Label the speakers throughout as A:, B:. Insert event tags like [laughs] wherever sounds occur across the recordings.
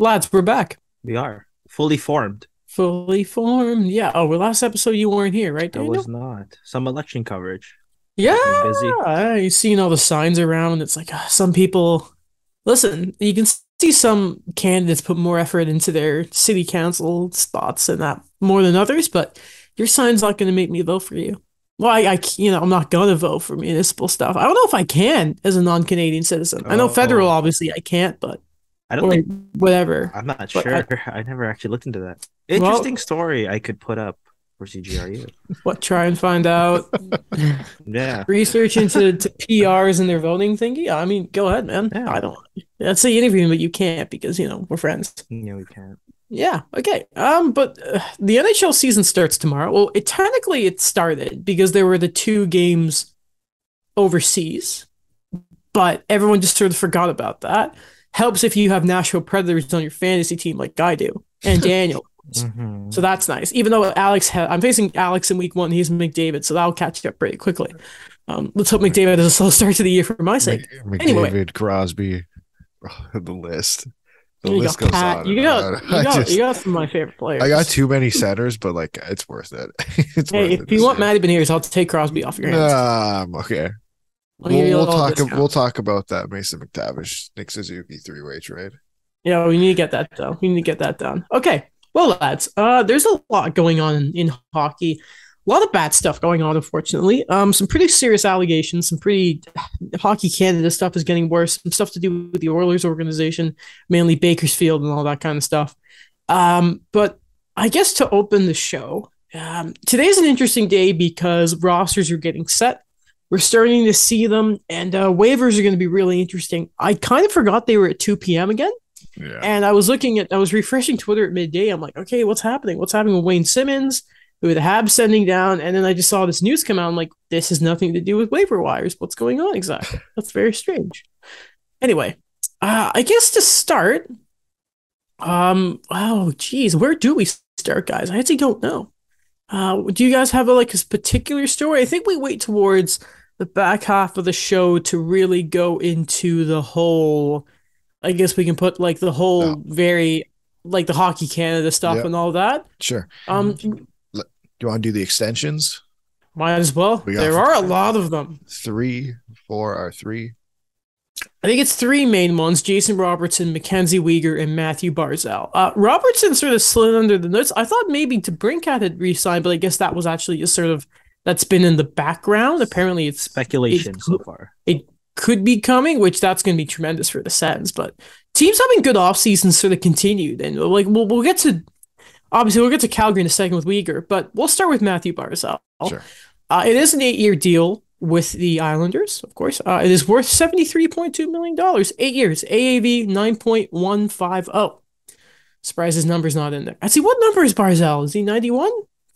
A: Lads, we're back.
B: We are fully formed.
A: Fully formed. Yeah. Oh, well, last episode you weren't here, right,
B: I was not. Some election coverage.
A: Yeah.
B: busy.
A: You seen all the signs around. It's like uh, some people. Listen, you can see some candidates put more effort into their city council spots and that more than others, but your sign's not going to make me vote for you. Well, I, I, you know, I'm not going to vote for municipal stuff. I don't know if I can as a non-Canadian citizen. I know
B: Oh.
A: federal, obviously, I can't, but
B: I don't think
A: whatever.
B: I'm not
A: But
B: sure.
A: I- [laughs]
B: I, never actually looked into that.
A: Well-
B: Interesting story I could put up for CGRU. [laughs]
A: What? Try and find out. [laughs]
B: Yeah.
A: research into to PRs and their voting thingy. I mean, go ahead, man.
B: Yeah.
A: I don't. Let's say interview but you can't because you know we're friends.
B: Yeah, we can't.
A: Yeah. Okay. Um. But uh, the NHL season starts tomorrow. Well, it technically it started because there were the two games overseas, but everyone just sort of forgot about that. Helps if you have Nashville Predators on your fantasy team like I do and [laughs] Daniel.
B: Mhm.
A: So that's nice. Even though Alex, ha- I'm facing Alex in week one. He's McDavid, so that'll catch up pretty quickly. Um, let's hope McDavid has a slow start to the year for my sake.
C: Mc-
A: Anyway.
C: McDavid, Crosby, [laughs] the list. The
A: you
C: list
A: got
C: goes
A: Pat.
C: on.
A: You got, you [laughs] got,
C: just-
A: you got some of my favorite players.
C: I got too many centers, but like it's worth it. it's
A: Hey,
C: worth
A: if
C: it
A: you
C: this
A: want
C: year.
A: Matty Beniers, I'll take Crosby off your hands.
C: Nah, I'm okay. We'll,
A: give you a
C: we'll talk.
A: discount.
C: We'll talk about that Mason McTavish, Nick Suzuki three way trade.
A: Yeah, we need to get that done. We need to get that done. Okay. Well, lads, uh, there's a lot going on in, in hockey. A lot of bad stuff going on, unfortunately. Um, some pretty serious allegations. Some pretty [sighs] hockey Canada stuff is getting worse. Some stuff to do with the Oilers organization, mainly Bakersfield and all that kind of stuff. Um, but I guess to open the show, um, today's an interesting day because rosters are getting set. We're starting to see them, and uh, waivers are going to be really interesting. I kind of forgot they were at 2 p.m. again.
C: Yeah.
A: And I was looking at, I was refreshing Twitter at midday. I'm like, okay, what's happening? What's happening with Wayne Simmonds? Who the Habs sending down? And then I just saw this news come out. I'm like, this has nothing to do with waiver wires. What's going on exactly? [laughs] That's very strange. Anyway, uh, I guess to start, um, oh, geez, where do we start, guys? I actually don't know. Uh, do you guys have a, like a particular story? I think we wait towards the back half of the show to really go into the whole. I guess we can put like the whole
C: No.
A: very like the hockey Canada stuff
C: Yep.
A: and all that.
C: Sure.
A: Um,
C: Do you want to do the extensions?
A: might as well.
C: We
A: There are a lot of them.
C: Three, four are three.
A: I think it's three main ones: Jason Robertson, Mackenzie Weegar, and Matthew Barzal. Uh, Robertson sort of slid under the notes. I thought maybe to DeBrincat had re-signed, but I guess that was actually just sort of that's been in the background. Apparently, it's
B: Speculation
A: It's-
B: so far.
A: It could be coming, which that's going to be tremendous for the Sens. But teams having good off seasons sort of continued, and like we'll we'll get to obviously we'll get to Calgary in a second with Weegar, but we'll start with Matthew Barzal.
C: Sure.
A: Uh, it is an eight-year deal with the Islanders, of course. Uh, it is worth seventy-three point two million dollars, eight years, AAV nine point one five zero. Surprised his number's not in there. I see. What number is Barzal? Is he ninety-one?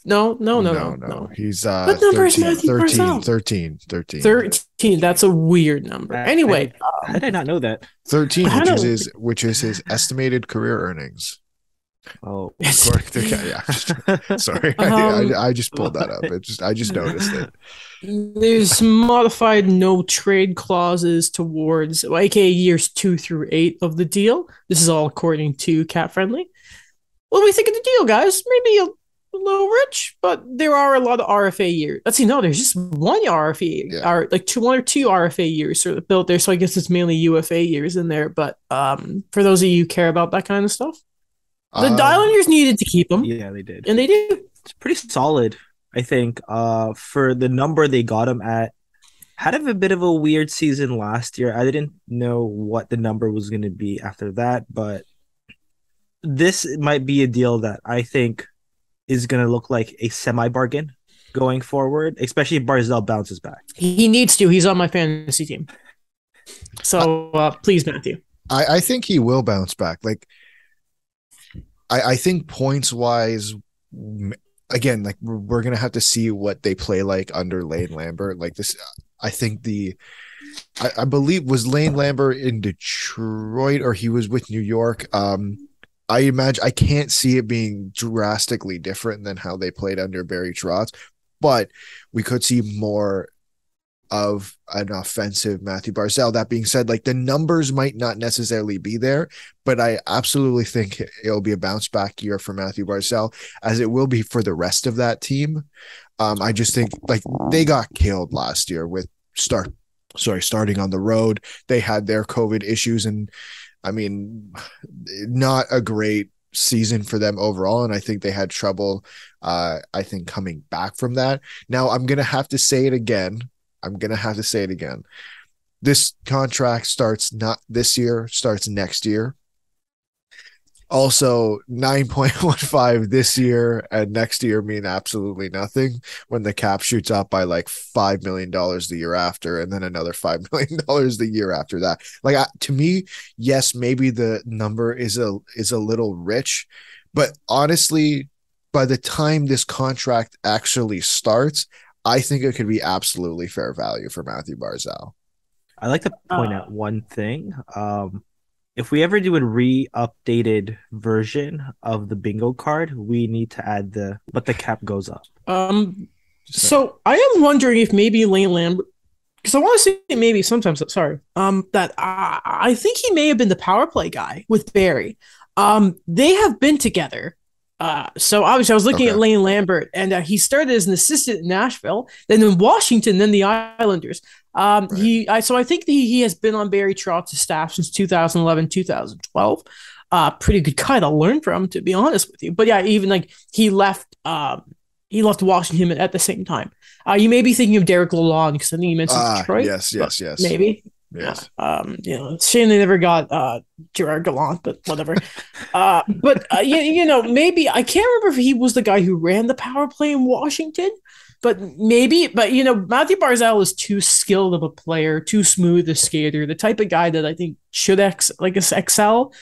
A: No, no, no, no, no. no.
C: He's uh
A: What number is
C: 13,
A: Matthew
C: 13,
A: Barzal?
C: 13, 13.
A: 13. That's a weird number.
B: I-
A: Anyway,
B: How did not know that?
C: 13, which is his which is his estimated career earnings.
B: Oh, [laughs]
A: it's-
C: According to yeah. [laughs] Sorry.
A: Um,
C: I, I just pulled that up. It just I just noticed it.
A: There's modified no trade clauses towards, well, aka years two through eight of the deal. This is all according to Cap Friendly. What do we think of the deal, guys? Maybe a, a little rich, but there are a lot of RFA years. Let's see, no, there's just one RFA,
C: Yeah.
A: or like two, one or two RFA years sort of built there. So I guess it's mainly UFA years in there. But um, for those of you who care about that kind of stuff, the
C: Um,
A: Islanders needed to keep them,
B: yeah, they did.
A: and they do.
B: It's pretty solid, I think. Uh, for the number they got him at, had a bit of a weird season last year. I didn't know what the number was going to be after that, but this might be a deal that I think is going to look like a semi bargain going forward, especially if Barzal bounces back.
A: He needs to. He's on my fantasy team. So uh, please, Matthew.
C: I, I think he will bounce back. Like, I, I think points wise, again, like we're, we're gonna have to see what they play like under Lane Lambert. Like this, I think the, I, I believe was Lane Lambert in Detroit or he was with New York. Um, I imagine I can't see it being drastically different than how they played under Barry Trotz, but we could see more of an offensive Matthew Barzal. That being said, like the numbers might not necessarily be there, but I absolutely think it'll be a bounce back year for Matthew Barzal, as it will be for the rest of that team. Um, I just think like they got killed last year with start sorry, starting on the road. They had their COVID issues and I mean not a great season for them overall. And I think they had trouble uh I think coming back from that. Now I'm gonna have to say it again. I'm gonna have to say it again. This contract starts not this year, starts next year. Also, 9.15 this year and next year mean absolutely nothing when the cap shoots up by like $5 million the year after and then another [laughs] $5 million the year after that. Like I, to me, yes, maybe the number is a is a little rich, but honestly, by the time this contract actually starts, I think it could be absolutely fair value for Matthew Barzal.
B: I like to point
A: Uh,
B: out one thing. Um, if we ever do a re-updated version of the bingo card, we need to add the but the cap goes up.
A: Um, so I am wondering if maybe Lane Lambert, because I want to say maybe sometimes. Sorry, um, that I, I think he may have been the power play guy with Barry. Um, they have been together. Uh, so obviously I was looking at Lane Lambert, and uh, he started as an assistant in Nashville, then in Washington, then the Islanders. Um,
C: Right.
A: he, I, so I think he, he has been on Barry Trotz's staff since 2011, 2012. Uh, pretty good guy to learn from, to be honest with you. But yeah, even like he left, um, he left Washington at the same time. Uh, you may be thinking of Derek Lalonde because I think you mentioned
C: Ah,
A: Detroit.
C: yes, yes, yes.
A: Maybe.
C: Yes.
A: Um, you know, shame they never got uh Gerard Gallant, but whatever. [laughs] uh, but uh, you, you know, maybe I can't remember if he was the guy who ran the power play in Washington, but maybe. But you know, Matthew Barzal is too skilled of a player, too smooth a skater, the type of guy that I think should ex like excel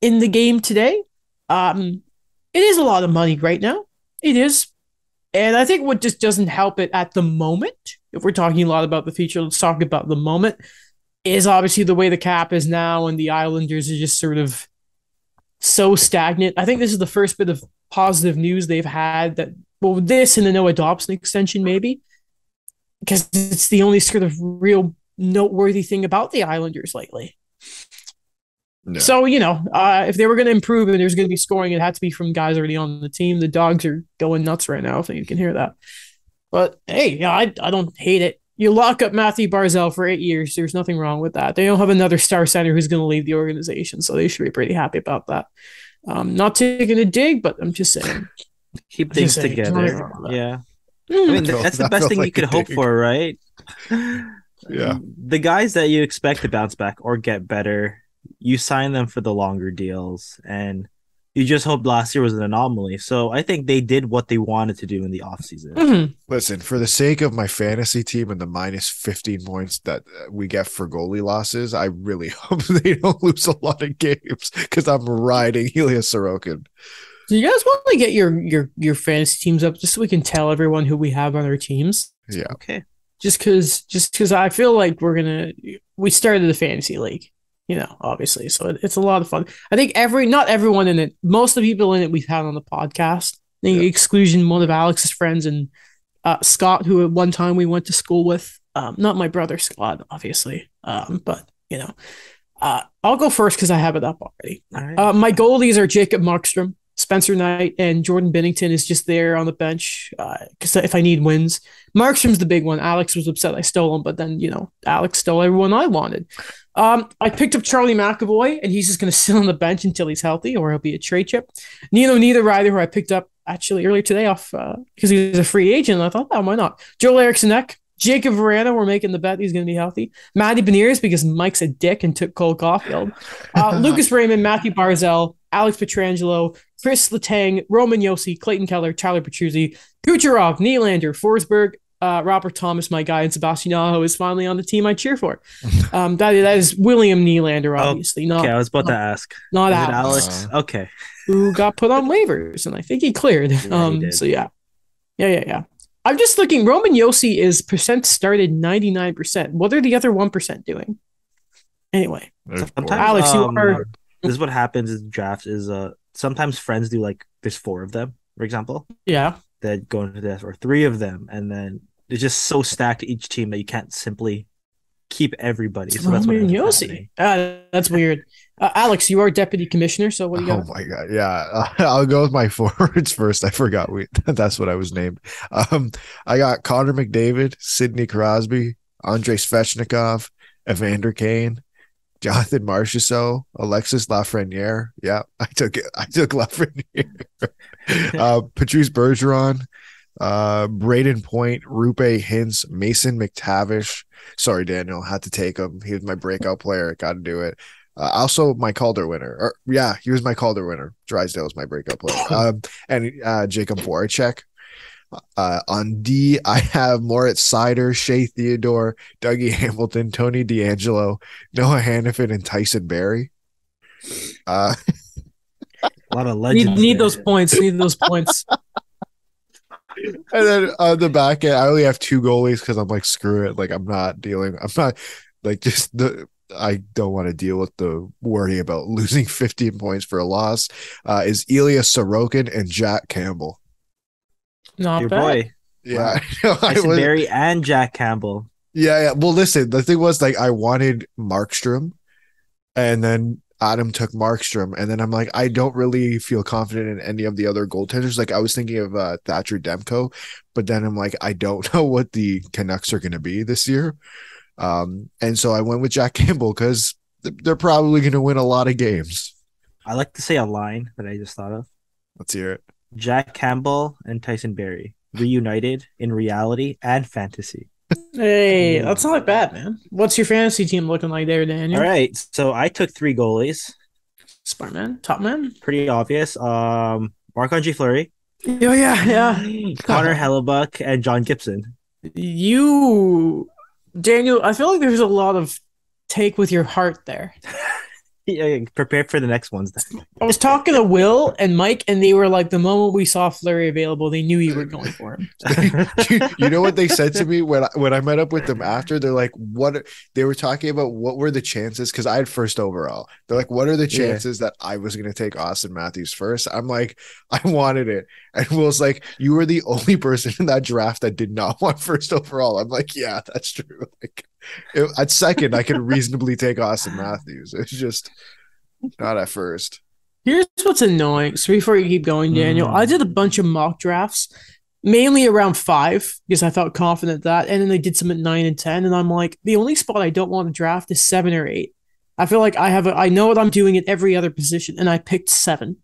A: in the game today. Um, it is a lot of money right now. It is. And I think what just doesn't help it at the moment, if we're talking a lot about the future, let's talk about the moment, is obviously the way the cap is now and the Islanders are just sort of so stagnant. I think this is the first bit of positive news they've had that, well, this and the Noah Dobson extension, maybe, because it's the only sort of real noteworthy thing about the Islanders lately.
C: Yeah.
A: So, you know, uh, if they were going to improve and there's going to be scoring, it had to be from guys already on the team. The dogs are going nuts right now, if you can hear that. But hey, yeah, I, I don't hate it. You lock up Matthew Barzal for eight years. There's nothing wrong with that. They don't have another star center who's going to leave the organization, so they should be pretty happy about that. Um, not taking a dig, but I'm just saying.
B: Keep things
A: saying,
B: together.
A: nothing wrong.
B: Yeah. I
A: Mm,
B: mean,
C: feel-
B: that's the best
C: feel
B: thing you could hope
C: dig.
B: for, right?
C: Yeah.
B: The guys that you expect to bounce back or get better, you sign them for the longer deals. And you just hope last year was an anomaly. So I think they did what they wanted to do in the offseason.
A: mhm.
C: Listen, for the sake of my fantasy team and the minus 15 points that uh, we get for goalie losses, I really [laughs] hope they don't lose a lot of games because I'm riding Helios Sorokin.
A: Do you guys want to get your your your fantasy teams up just so we can tell everyone who we have on our teams?
C: Yeah.
B: Okay.
A: Just because, just because I feel like we're gonna. We started the fantasy league, you know, obviously, so it, it's a lot of fun. I think every, not everyone in it, most of the people in it we've had on the podcast. The
C: Yeah.
A: exclusion, one of Alex's friends, and uh, Scott, who at one time we went to school with. Um, not my brother Scott, obviously, um, but you know, uh, I'll go first because I have it up already.
B: All right.
A: Uh, my goalies are Jacob Markstrom, Spencer Knight, and Jordan Binnington is just there on the bench because if I need wins, Markstrom's the big one. Alex was upset I stole him, but then you know Alex stole everyone I wanted. Um, I picked up Charlie McAvoy, and he's just going to sit on the bench until he's healthy, or he'll be a trade chip. Nino Niederreiter, who I picked up actually earlier today off because he was a free agent. And I thought, oh, why not? Joel Eriksson Ek, Jakub Vrana, we're making the bet he's going to be healthy. Matty Beniers because Mike's a dick and took Cole Caulfield. Uh, [laughs] Lucas Raymond, Matthew Barzal, Alex Pietrangelo, Chris Letang, Roman Josi, Clayton Keller, Tyler Petruzzi, Kucherov, Nylander, Forsberg, uh, Robert Thomas, my guy, and Sebastian Aho is finally on the team I cheer for. [laughs] Um, that, that is William Nylander, obviously, not,
B: okay, I was about to ask.
A: not
B: Is
A: Alex,
B: Alex? Okay.
A: who got put on waivers, and I think he cleared.
B: he
A: um,
B: did.
A: so yeah, yeah, yeah, yeah. I'm just looking. Roman Josi is percent started 99%. What are the other 1% doing? Anyway,
B: Sometimes,
C: boring.
A: Alex, you
B: um,
A: are-
B: This is what happens in drafts is uh sometimes friends do like there's four of them, for example,
A: yeah.
B: That go into this, or three of them, and then it's just so stacked each team that you can't simply keep everybody. So that's what
A: Roman
B: ends up
A: Josi.
B: happening.
A: Ah, that's weird. Uh, Alex, you are deputy commissioner, so what do you
C: Oh my god, yeah. Uh, [laughs] I'll go with my [laughs] forwards first. I forgot we [laughs] that's what I was named. Um, I got Connor McDavid, Sidney Crosby, Andrei Svechnikov, Evander Kane, Jonathan Marchessault, Alexis Lafreniere. Yeah, [laughs] I took it. I took Lafreniere. [laughs] uh, Patrice Bergeron, uh, Brayden Point, Roope Hintz, Mason McTavish. Sorry, Daniel, had to take him. He was my breakout player. Got to do it. Uh, also, my Calder winner. Or, yeah, he was my Calder winner. Drysdale was my breakout player. [laughs] Um, and uh, Jakub Voracek. Uh, on D, I have Moritz Seider, Shea Theodore, Dougie Hamilton, Tony DeAngelo, Noah Hanifin, and Tyson Barrie. Uh,
B: A lot of
A: Need,
B: legends.
A: need
B: there.
A: those points. Need those points. [laughs] [laughs]
C: and then on the back end, I only have two goalies because I'm like, screw it. Like, I'm not dealing. I'm not like just the. I don't want to deal with the worry about losing [laughs] 15 points for a loss. Uh, is Ilya Sorokin and Jack Campbell?
A: Not
B: Your
A: bad.
B: boy,
C: Yeah, [laughs] I
B: Tyson
C: was-
B: Barrie and Jack Campbell.
C: Yeah, yeah. Well, listen, the thing was like I wanted Markstrom, and then Adam took Markstrom, and then I'm like, I don't really feel confident in any of the other goaltenders. Like I was thinking of uh, Thatcher Demko, but then I'm like, I don't [laughs] know what the Canucks are going to be this year. Um, and so I went with Jack Campbell because they're probably going to win a lot of games.
B: I like to say a line that I just thought of.
C: Let's hear it.
B: Jack Campbell and Tyson Barrie reunited in reality and fantasy.
A: Hey, that's not bad, man. What's your fantasy team looking like there, Daniel?
B: All right, so I took three goalies.
A: Smart man, top man.
B: Pretty obvious. Um, Marc Andre Fleury,
A: Yeah, yeah, yeah.
B: Connor Hellebuyck, and John Gibson.
A: You, Daniel, I feel like there's a lot of take with your heart there. [laughs] [laughs]
B: Yeah, prepare for the next ones.
A: I was talking to Will and Mike, and they were like, the moment we saw Fleury available, they knew you were going for him. [laughs]
C: you, you know what they said to me when I, when I met up with them after? They're like, "What?" They were talking about what were the chances because I had first overall. They're like, "What are the
B: Yeah.
C: chances that I was going to take Auston Matthews first? I'm like, [laughs] "I wanted it," and Will's like, "You were the only person in that draft that did not want first overall." I'm like, "Yeah, that's true." Like, it- at second, I could reasonably take Auston Matthews. It's just not at first.
A: Here's what's annoying. So before you keep going, Daniel,
B: Mm.
A: I did a bunch of mock drafts, mainly around five because I felt confident that, and then they did some at nine and ten, and I'm like, the only spot I don't want to draft is seven or eight. I feel like I have a, I know what I'm doing at every other position, and I picked seven.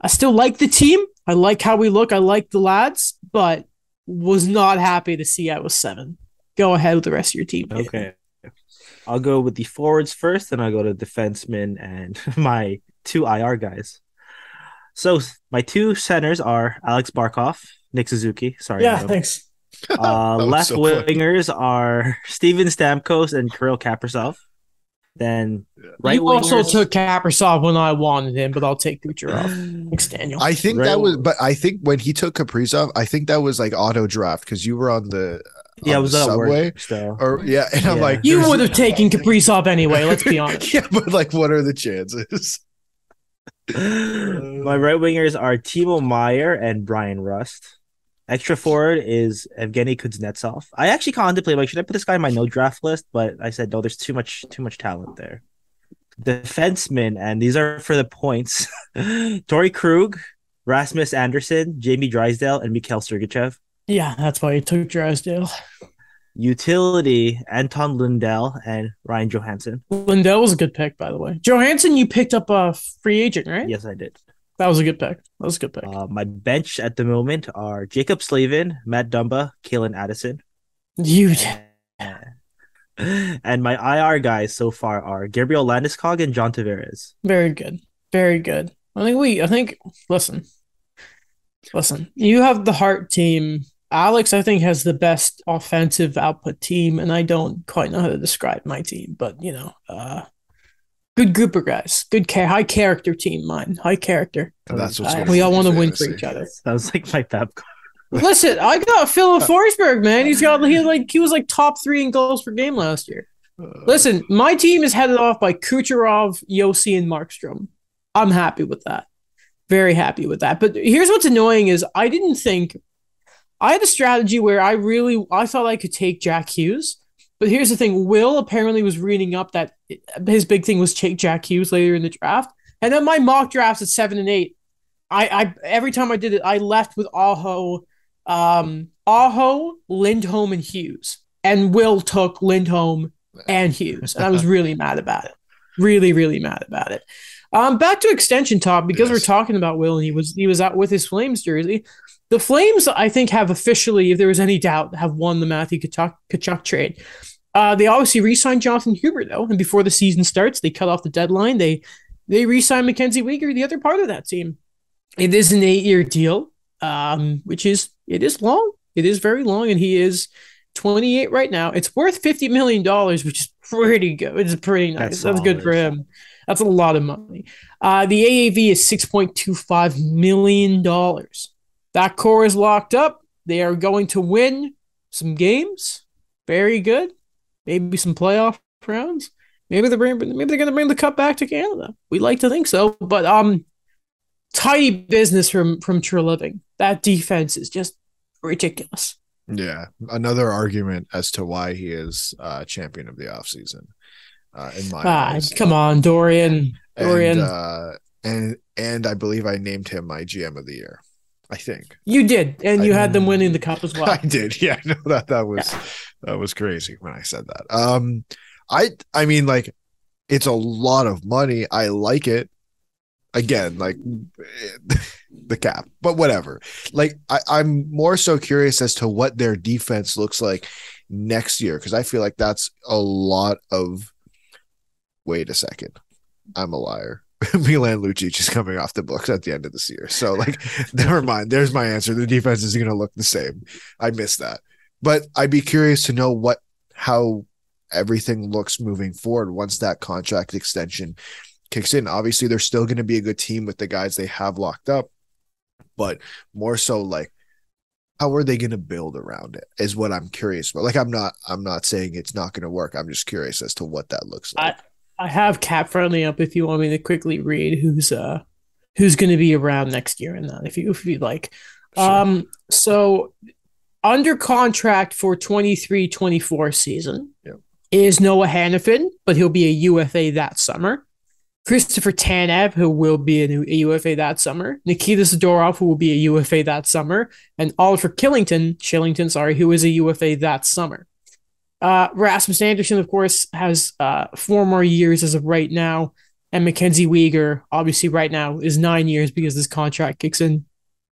A: I still like the team. I like how we look. I like the lads, but was not happy to see I was seven. Go ahead with the rest of your team.
B: Okay. I'll go with the forwards first, then I'll go to defensemen and [laughs] my two IR guys. So my two centers are Alex Barkov, Nick Suzuki. Sorry.
A: Yeah, thanks.
B: Uh, [laughs] left
C: so funny.
B: wingers are Steven Stamkos and Kirill Kaprizov. Then right
A: you also took Kaprizov when I wanted him, but I'll take Kucherov. [gasps] Thanks, Daniel.
C: I think
B: Right.
C: that was, but I think when he took Kaprizov, I think that was like auto draft because you were on the
B: yeah, I
C: on
B: was
C: the
B: at
C: subway.
B: work still.
C: Or yeah, and I'm like,
A: You would have taken Kaprizov anyway. Let's be [laughs] honest.
C: yeah, but like, what are the chances? [laughs]
B: My right wingers are Timo Meier and Bryan Rust. Extra forward is Evgeny Kuznetsov. I actually contemplated like should I put this guy on my no draft list, but I said no. There's too much too much talent there. Defensemen, and these are for the points. [laughs] Torey Krug, Rasmus Andersson, Jamie Drysdale, and Mikhail Sergachev.
A: Yeah, that's why you took Drysdale.
B: Utility, Anton Lundell and Ryan Johansen.
A: Lundell was a good pick, by the way. Johansson, you picked up a free agent, right?
B: Yes, I did.
A: That was a good pick. That was a good pick.
B: Uh, my bench at the moment are Jaccob Slavin, Matt Dumba, Calen Addison.
A: you [laughs]
B: and my IR guys so far are Gabriel Landeskog and John Tavares.
A: very good. Very good. I think we I think listen. Listen, you have the heart team. Alex, I think, has the best offensive output team, and I don't quite know how to describe my team, but you know, uh good group of guys. Good ca- high character team, mine. High character.
C: That's what's
A: Uh,
C: going
A: we all want to win for each other.
B: Sounds like my pep.
A: Listen, I got Filip Forsberg, man. He's got he like he was like top three in goals per game last year. Listen, my team is headed off by Kucherov, Josi, and Markstrom. I'm happy with that. Very happy with that. But here's what's annoying is I didn't think I had a strategy where I really I thought I could take Jack Hughes, but here's the thing: Will apparently was reading up that his big thing was take Jack Hughes later in the draft, and then my mock drafts at seven and eight, I, I every time I did it, I left with Aho, um, Aho, Lindholm, and Hughes, and Will took Lindholm and Hughes, and I was [laughs] really mad about it. Really, really mad about it. Um, back to extension talk because yes. we're talking about Will and he was he was out with his Flames jersey. The Flames, I think, have officially, if there was any doubt, have won the Matthew Tkachuk, Tkachuk trade. Uh, they obviously re-signed Jonathan Huber though, and before the season starts, they cut off the deadline. They they re-signed Mackenzie Weegar, the other part of that team. It is an eight-year deal, um, which is it is long. It is very long, and he is 28 right now. It's worth 50 million dollars, which is pretty good. It's pretty nice. That's, That's good for him. That's a lot of money. Uh, the AAV is $6.25 million. That core is locked up. They are going to win some games. Very good. Maybe some playoff rounds. Maybe they're bring, maybe they're going to bring the cup back to Canada. We like to think so, but um, tidy business from from Treliving. That defense is just ridiculous.
C: Yeah, another argument as to why he is uh, champion of the offseason uh, in my ah, eyes.
A: Come on, Dorian. Dorian.
C: And, uh, and and I believe I named him my GM of the year. I think
A: you did, and you I, had them winning the cup as [laughs] well.
C: I did. Yeah, [laughs] no, that that was yeah. that was crazy when I said that. Um, I I mean, like, it's a lot of money. I like it. Again, like [laughs] the cap, but whatever. Like, I, I'm more so curious as to what their defense looks like next year because I feel like that's a lot of wait a second, I'm a liar. [laughs] Milan Lucic is coming off the books at the end of this year. So, like, [laughs] never mind. There's my answer. The defense is going to look the same. I missed that. But I'd be curious to know what, how everything looks moving forward once that contract extension kicks in. Obviously, they're still going to be a good team with the guys they have locked up, but more so like, how are they going to build around it is what I'm curious about. Like, I'm not, I'm not saying it's not going to work. I'm just curious as to what that looks like.
A: I- I have cap friendly up if you want me to quickly read who's uh who's going to be around next year and that if you if you'd like. Sure. Um so under contract for 23-24 season
C: yeah.
A: is Noah Hanifin, but he'll be a UFA that summer. Christopher Tanev, who will be a, a UFA that summer. Nikita Zadorov, who will be a UFA that summer. And Oliver Kylington, Shillington, sorry, who is a UFA that summer. Uh, Rasmus Andersson, of course, has uh, four more years as of right now. And Mackenzie Weegar, obviously, right now is nine years because this contract kicks in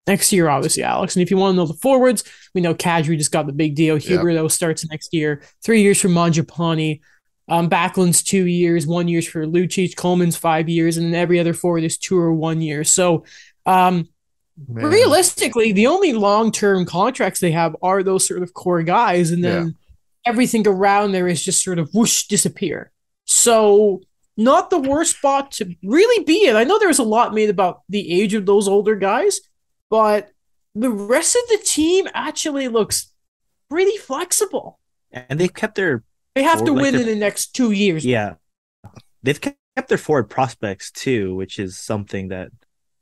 A: next year, obviously, Alex. And if you want to know the forwards, we know Kadri just got the big deal. Huberdeau yep. starts next year. Three years for Mangiapane. Um, Backlund's two years, one years for Lucic. Coleman's five years, and then every other forward is two or one year. So, um, realistically, the only long term contracts they have are those sort of core guys. And then. Yeah everything around there is just sort of whoosh disappear. So not the worst spot to really be in. I know there's a lot made about the age of those older guys, but the rest of the team actually looks pretty flexible.
B: And they've kept their
A: they have to win like in the next two years.
B: Yeah. They've kept their forward prospects too, which is something that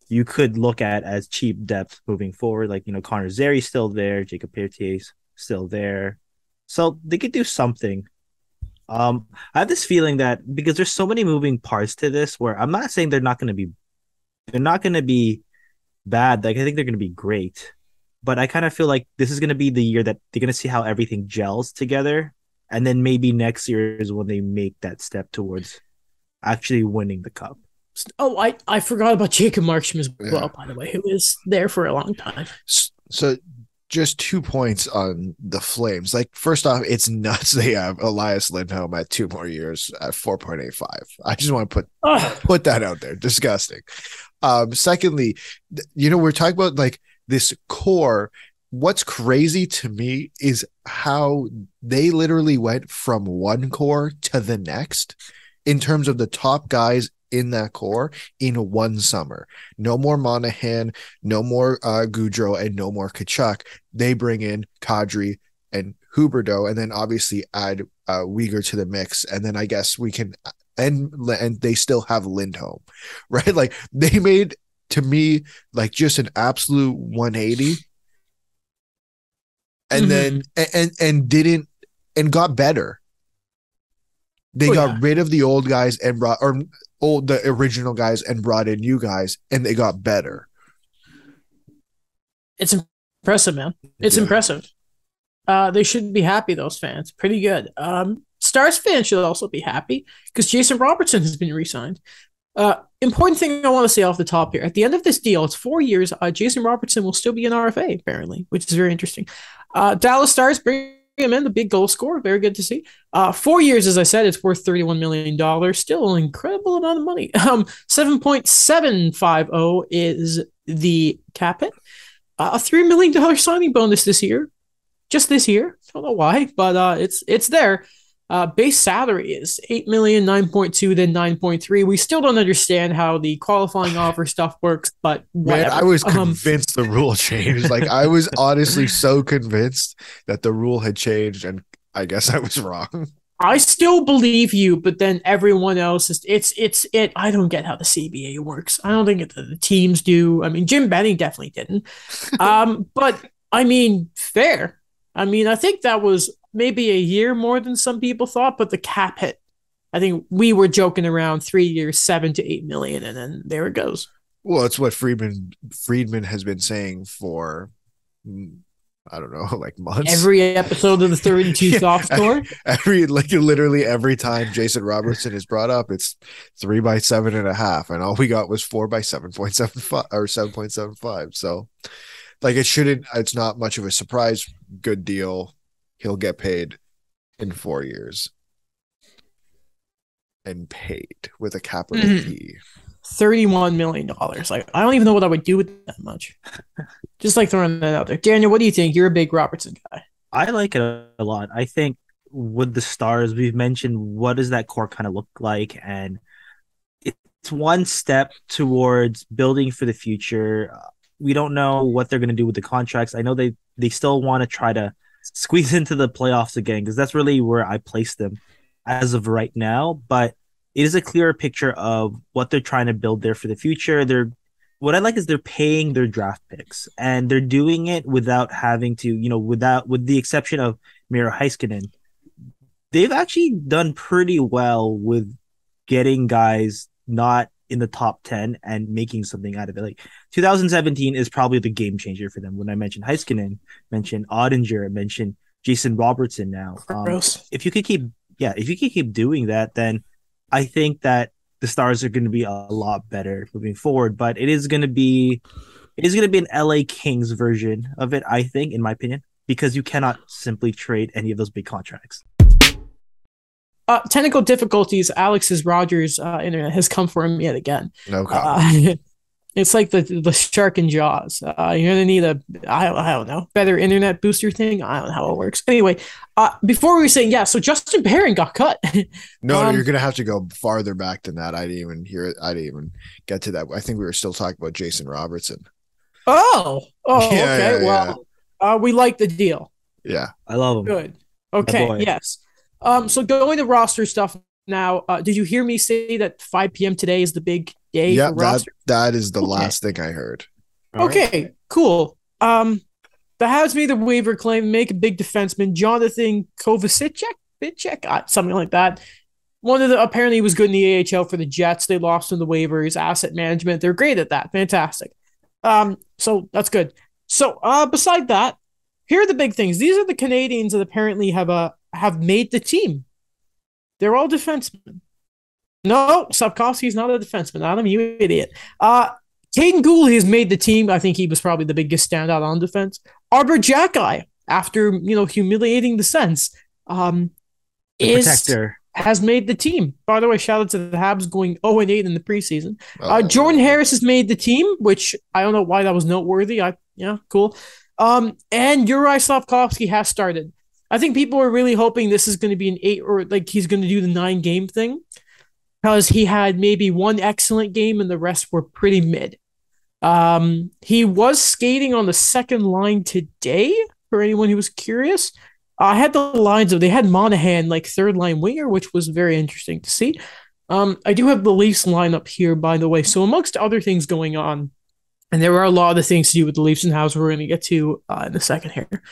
B: you could look at as cheap depth moving forward. Like, you know, Connor Zary's still there, Jakob Pelletier's still there. So they could do something. Um, I have this feeling that because there's so many moving parts to this, where I'm not saying they're not going to be, they're not going to be bad. Like I think they're going to be great, but I kind of feel like this is going to be the year that they're going to see how everything gels together, and then maybe next year is when they make that step towards actually winning the cup.
A: Oh, I, I forgot about Jacob Markstrom as well, yeah. by the way, who was there for a long time.
C: So just two points on the Flames. Like, first off, it's nuts [laughs] they have Elias Lindholm at two more years at 4.85. I just want to put Ugh. put that out there. Disgusting. Um, secondly, you know, we're talking about like this core. What's crazy to me is how they literally went from one core to the next in terms of the top guys in that core in one summer. No more Monahan, no more uh, Gaudreau, and no more Tkachuk. They bring in Kadri and Huberdeau, and then obviously add uh, Weegar to the mix, and then I guess we can and and they still have Lindholm, [laughs] right? Like they made to me like just an absolute 180 and
A: Mhm.
C: then and and didn't and got better. They
A: Oh,
C: got
A: yeah.
C: rid of the old guys and brought or old the original guys and brought in new guys, and they got better.
A: It's impressive, man. It's
C: Yeah.
A: impressive. Uh, they should be happy, those fans. Pretty good. Um, Stars fans should also be happy because Jason Robertson has been re-signed. Uh, important thing I want to say off the top here. At the end of this deal, it's four years. Uh, Jason Robertson will still be an RFA, apparently, which is very interesting. Uh, Dallas Stars bring him in, the big goal scorer. Very good to see. Uh, four years, as I said, it's worth $31 million. Still an incredible amount of money. [laughs] Um, 7.750 is the cap hit. Uh, a $3 million signing bonus this year. Just this year. Don't know why, but uh, it's it's there. Uh, base salary is 8 million, 9.2, then 9.3. We still don't understand how the qualifying [sighs] offer stuff works, but
C: Man. I was
A: Um,
C: convinced the rule [laughs] changed. Like I was honestly so convinced that the rule had changed, and I guess I was [laughs] wrong.
A: I still believe you, but then everyone else is it's it's it. I don't get how the CBA works. I don't think it, the teams do. I mean, Jim Benning definitely didn't. [laughs] Um, but I mean, fair. I mean, I think that was maybe a year more than some people thought, but the cap hit. I think we were joking around three years, seven to eight million, and then there it goes.
C: Well, it's what Friedman Friedman has been saying for mm, I don't know, [laughs] like months.
A: Every episode of the 32 [laughs]
C: Yeah.
A: soft score. [laughs]
C: every like literally every time Jason Robertson is brought up, it's three by seven and a half, and all we got was four by seven point seven five or seven point seven five. So, like, it shouldn't. It's not much of a surprise. Good deal. He'll get paid in four years, and paid with a capital
A: Mhm.
C: P.
A: $31 million. Like, I don't even know what I would do with that much. Just like throwing that out there. Daniel, what do you think? You're a big Robertson guy.
B: I like it a lot. I think with the stars, we've mentioned what does that core kind of look like, and it's one step towards building for the future. Uh, We don't know what they're going to do with the contracts. I know they they still want to try to squeeze into the playoffs again because that's really where I place them as of right now. But it is a clearer picture of what they're trying to build there for the future. They're what I like is they're paying their draft picks and they're doing it without having to, you know, without with the exception of Miro Heiskanen. They've actually done pretty well with getting guys not in the top 10 and making something out of it. Like 2017 is probably the game changer for them. When I mentioned Heiskanen, mentioned Oettinger, mentioned Jason Robertson now. Um, if you could keep yeah if you could keep doing that then i think that the stars are going to be a lot better moving forward but it is going to be it is going to be an la kings version of it i think in my opinion because you cannot simply trade any of those big contracts
A: Uh, technical difficulties. Alex's Rogers uh, internet has come for him yet again.
C: No comment.
A: Uh, [laughs] it's like the the shark in Jaws. Uh, you're gonna need a I, I don't know better internet booster thing. I don't know how it works. Anyway, uh, before we were saying yeah, so Justin Barron got cut.
C: no,
A: um,
C: you're gonna have to go farther back than that. I didn't even hear it. I didn't even get to that. I think we were still talking about Jason Robertson.
A: oh, oh, [laughs]
C: Yeah,
A: okay.
C: yeah,
A: well, Uh, we like the deal.
C: Yeah.
B: i love them
A: Good. Okay. Yes. Um. So going to roster stuff now. Uh, did you hear me say that 5 p.m. today is the big day
C: yeah, that that is the
A: Okay.
C: last thing I heard.
B: All right.
A: Okay, cool. Um, the Habs made the waiver claim, make a big defenseman, Jonathan Kovacic, Bitchek, uh, something like that. One of the apparently he was good in the AHL for the Jets. They lost in the waivers, asset management. They're great at that. Fantastic. Um, so that's good. So, uh, beside that, here are the big things. These are the Canadians that apparently have uh, have made the team. They're all defensemen. No, Sapkowski's not a defenseman. Adam, you idiot. Uh, Kaiden Guhle has made the team. I think he was probably the biggest standout on defense. Arber Xhekaj, after you know humiliating the Sens, um,
B: the
A: is
B: protector
A: has made the team. By the way, shout out to the Habs going 0 and 8 in the preseason. Uh,
C: Oh,
A: Jordan Harris has made the team, which I don't know why that was noteworthy. I yeah, cool. Um, and Uri Slafkovsky has started. I think people are really hoping this is going to be an eight or like he's going to do the nine game thing because he had maybe one excellent game and the rest were pretty mid. Um, he was skating on the second line today for anyone who was curious. I had the lines of they had Monahan like third line winger, which was very interesting to see. Um, I do have the Leafs lineup here, by the way. So amongst other things going on, and there are a lot of the things to do with the Leafs and House we're going to get to uh, in a second here.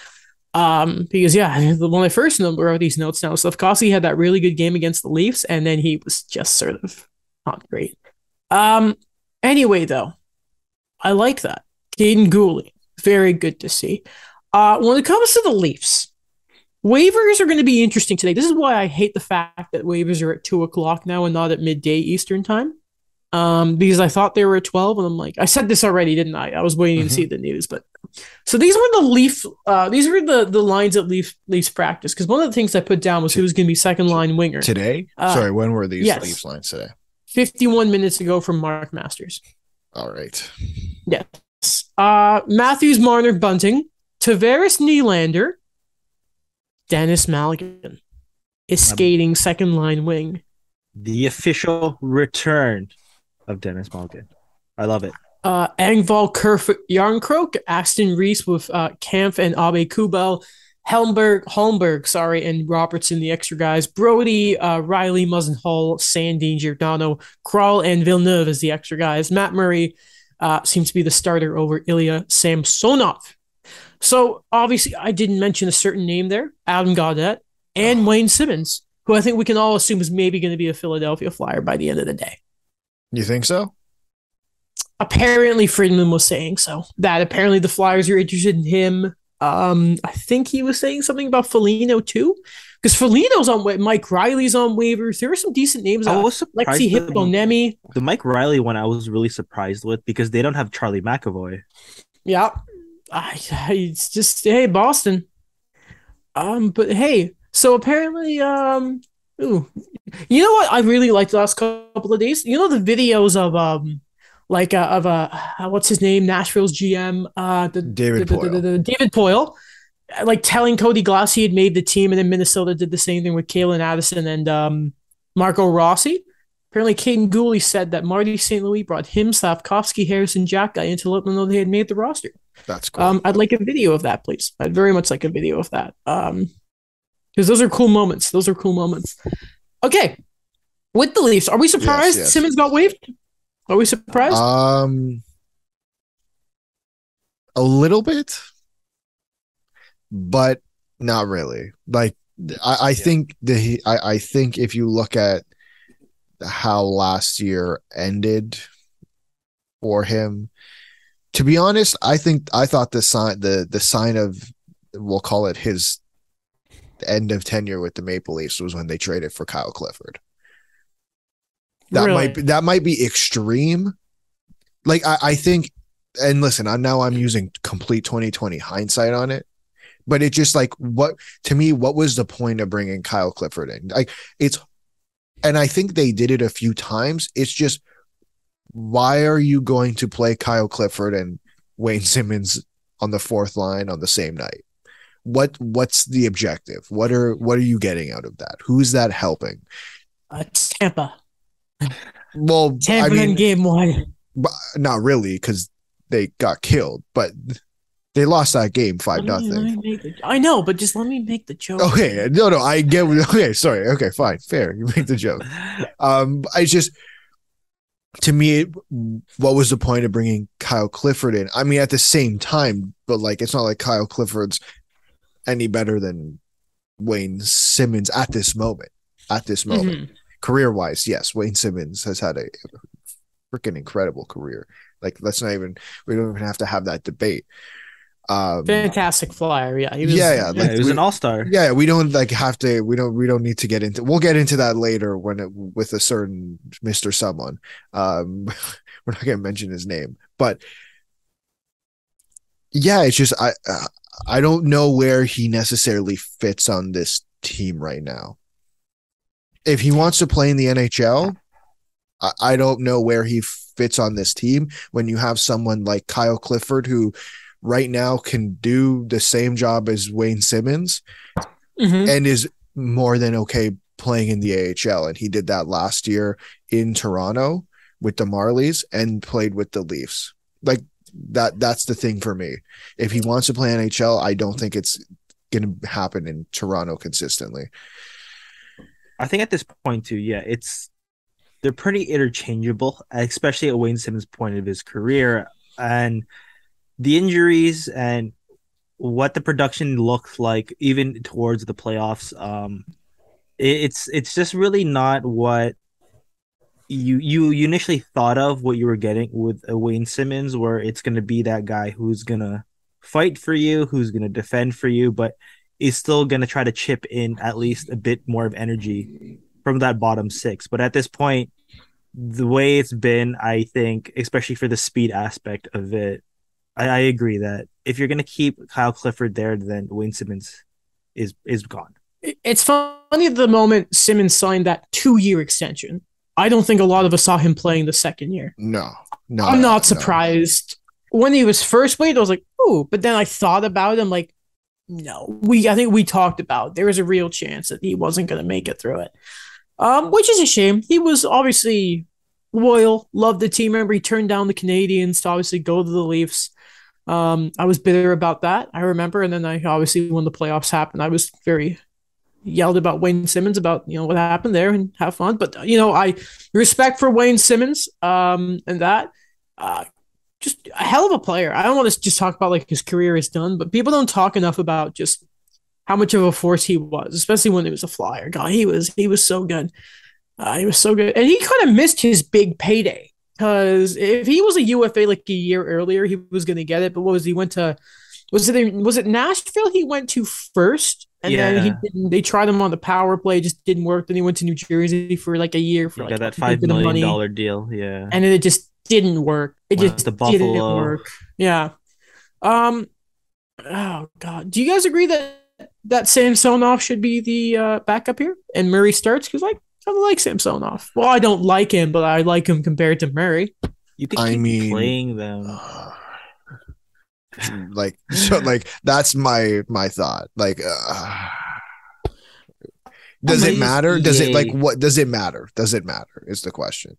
A: Um, because yeah, [laughs] when I first of these notes now, Slafkovsky had that really good game against the Leafs, and then he was just sort of not great. Um, anyway, though, I like that. Kaiden Guhle, very good to see. Uh, when it comes to the Leafs, waivers are going to be interesting today. This is why I hate the fact that waivers are at two o'clock now and not at midday Eastern time. Um, because I thought they were at 12, and I'm like, I said this already, didn't I? I was waiting
C: Mhm.
A: to see the news, but so these were the Leaf, uh, these were the the lines at Leaf Leafs practice. Because one of the things I put down was who was going to be second line winger.
C: Today?
A: Uh,
C: Sorry, when were these
A: yes.
C: Leafs lines today?
A: 51 minutes ago from Mark Masters.
C: All right.
A: Yes. Uh, Matthews, Marner, Bunting, Tavares, Nylander, Denis Malgin is
B: Um,
A: skating second line wing.
B: The official return of Denis Malgin. I love it.
A: Uh, Engvall, Kerfoot, Jarnkrok, Aston Reese with uh, Kampf and Abe Kubel, Helmberg, Holmberg, sorry, and Robertson, the extra guys. Brodie, uh, Rielly, Muzzin-Hall, Sandin, Giordano, Kral, and Villeneuve as the extra guys. Matt Murray uh, seems to be the starter over Ilya Samsonov. So obviously, I didn't mention a certain name there, Adam Gaudette and Wayne Simmonds, who I think we can all assume is maybe going to be a Philadelphia Flyer by the end of the day.
C: You think so?
A: apparently Friedman was saying so. That apparently the Flyers are interested in him. Um, I think he was saying something about Felino too, because Felino's on wa- Mike Reilly's on waivers. There are some decent names.
B: I was surprised.
A: Lexi
B: the,
A: Heponiemi.
B: the Mike Reilly one, I was really surprised with because they don't have Charlie McAvoy.
A: Yeah, I, it's just hey Boston. Um, but hey, so apparently, um, ooh, you know what I really liked the last couple of days? You know the videos of um, like uh, of uh, what's his name, Nashville's GM, uh, the
C: David
A: the- the- the- the- David Poile, uh, like telling Cody Glass he had made the team, and then Minnesota did the same thing with Calen Addison and um, Marco Rossi. Apparently, Kaiden Guhle said that Marty St. Louis brought him, Slafkovsky, Harrison, Jack guy in to let them know they had made the roster.
C: That's cool.
A: Um, I'd like a video of that, please. I'd very much like a video of that. Um, because those are cool moments. Those are cool moments. Okay, with the Leafs, are we surprised
C: yes.
A: Simmonds got waived? Are we surprised?
C: Um, a little bit, but not really. Like I, I think the I, I think if you look at how last year ended for him, to be honest, I think I thought the sign the the sign of we'll call it his end of tenure with the Maple Leafs was when they traded for Kyle Clifford. That
A: Really?
C: might be, that might be extreme. Like I, I think, and listen, I'm now I'm using complete 2020 hindsight on it, but it just like what to me, what was the point of bringing Kyle Clifford in? Like it's, and I think they did it a few times. It's just why are you going to play Kyle Clifford and Wayne Simmonds on the fourth line on the same night? What what's the objective? What are what are you getting out of that? Who's that helping?
A: uh, Tampa.
C: Well,
A: Tampa
C: I mean,
A: in game one.
C: not really because they got killed, but they lost that game five nothing.
A: me make the- I know, but just let me make the joke.
C: Okay, no, no, I get. Okay, sorry. Okay, fine, fair. You make the joke. Um, I just to me, what was the point of bringing Kyle Clifford in? I mean, at the same time, but like it's not like Kyle Clifford's any better than Wayne Simmonds at this moment. At this moment,
A: Mhm.
C: career wise, yes, Wayne Simmonds has had a freaking incredible career. Like, let's not even we don't even have to have that debate. Um,
A: Fantastic flyer. Yeah. He was,
C: Yeah, yeah,
B: yeah, he was
C: we-
B: an all star.
C: yeah, we don't like have to. We don't. We don't need to get into. We'll get into that later when it, with a certain Mister Someone. Um, [laughs] we're not going to mention his name, but yeah, it's just I. Uh, I don't know where he necessarily fits on this team right now. If he wants to play in the NHL, I, I don't know where he fits on this team. When you have someone like Kyle Clifford, who right now can do the same job as Wayne Simmonds
A: Mhm.
C: and is more than okay playing in the AHL. And he did that last year in Toronto with the Marlies and played with the Leafs. Like that that's the thing for me. If he wants to play NHL, I don't think it's gonna happen in Toronto consistently.
B: I think at this point too, yeah, it's they're pretty interchangeable, especially at Wayne Simmonds' point of his career, and the injuries and what the production looks like, even towards the playoffs, um, it, it's it's just really not what you you you initially thought of what you were getting with uh, Wayne Simmonds, where it's going to be that guy who's gonna fight for you, who's gonna defend for you, but is still gonna try to chip in at least a bit more of energy from that bottom six. But at this point, the way it's been, I think, especially for the speed aspect of it, I, I agree that if you're gonna keep Kyle Clifford there, then Wayne Simmonds is is gone.
A: It's funny the moment Simmonds signed that two year extension. I don't think a lot of us saw him playing the second year.
C: No, no.
A: I'm not
C: no.
A: surprised. When he was first played, I was like, "Ooh," but then I thought about him like, no, we I think we talked about there was a real chance that he wasn't going to make it through it, um, which is a shame. He was obviously loyal, loved the team. Remember, he turned down the Canadiens to obviously go to the Leafs. Um, I was bitter about that. I remember, and then I obviously when the playoffs happened, I was very yelled about Wayne Simmonds about you know what happened there and have fun. But you know, I respect for Wayne Simmonds um, and that. Uh, just a hell of a player. I don't want to just talk about like his career is done, but people don't talk enough about just how much of a force he was, especially when he was a flyer. God, he was he was so good. Uh, he was so good, and he kind of missed his big payday because if he was a UFA like a year earlier, he was going to get it. But what was he went to? Was it was it Nashville? He went to first, and
B: Yeah.
A: then he didn't, they tried him on the power play, just didn't work. Then he went to New Jersey for like a year for
B: You
A: like
B: got that
A: a
B: five
A: bit of
B: million
A: money,
B: dollar deal, yeah.
A: and it just didn't work. It
B: Went
A: just
B: to
A: didn't work. Yeah. Um. Oh God. Do you guys agree that that Samsonov should be the uh, backup here and Murray starts? Because like I like Samsonov. Well, I don't like him, but I like him compared to Murray.
B: you could
C: I
B: keep
C: mean-
B: playing them. [laughs]
C: like so like that's my my thought. Like uh, does it matter? Does it like what does it matter? Does it matter is the question.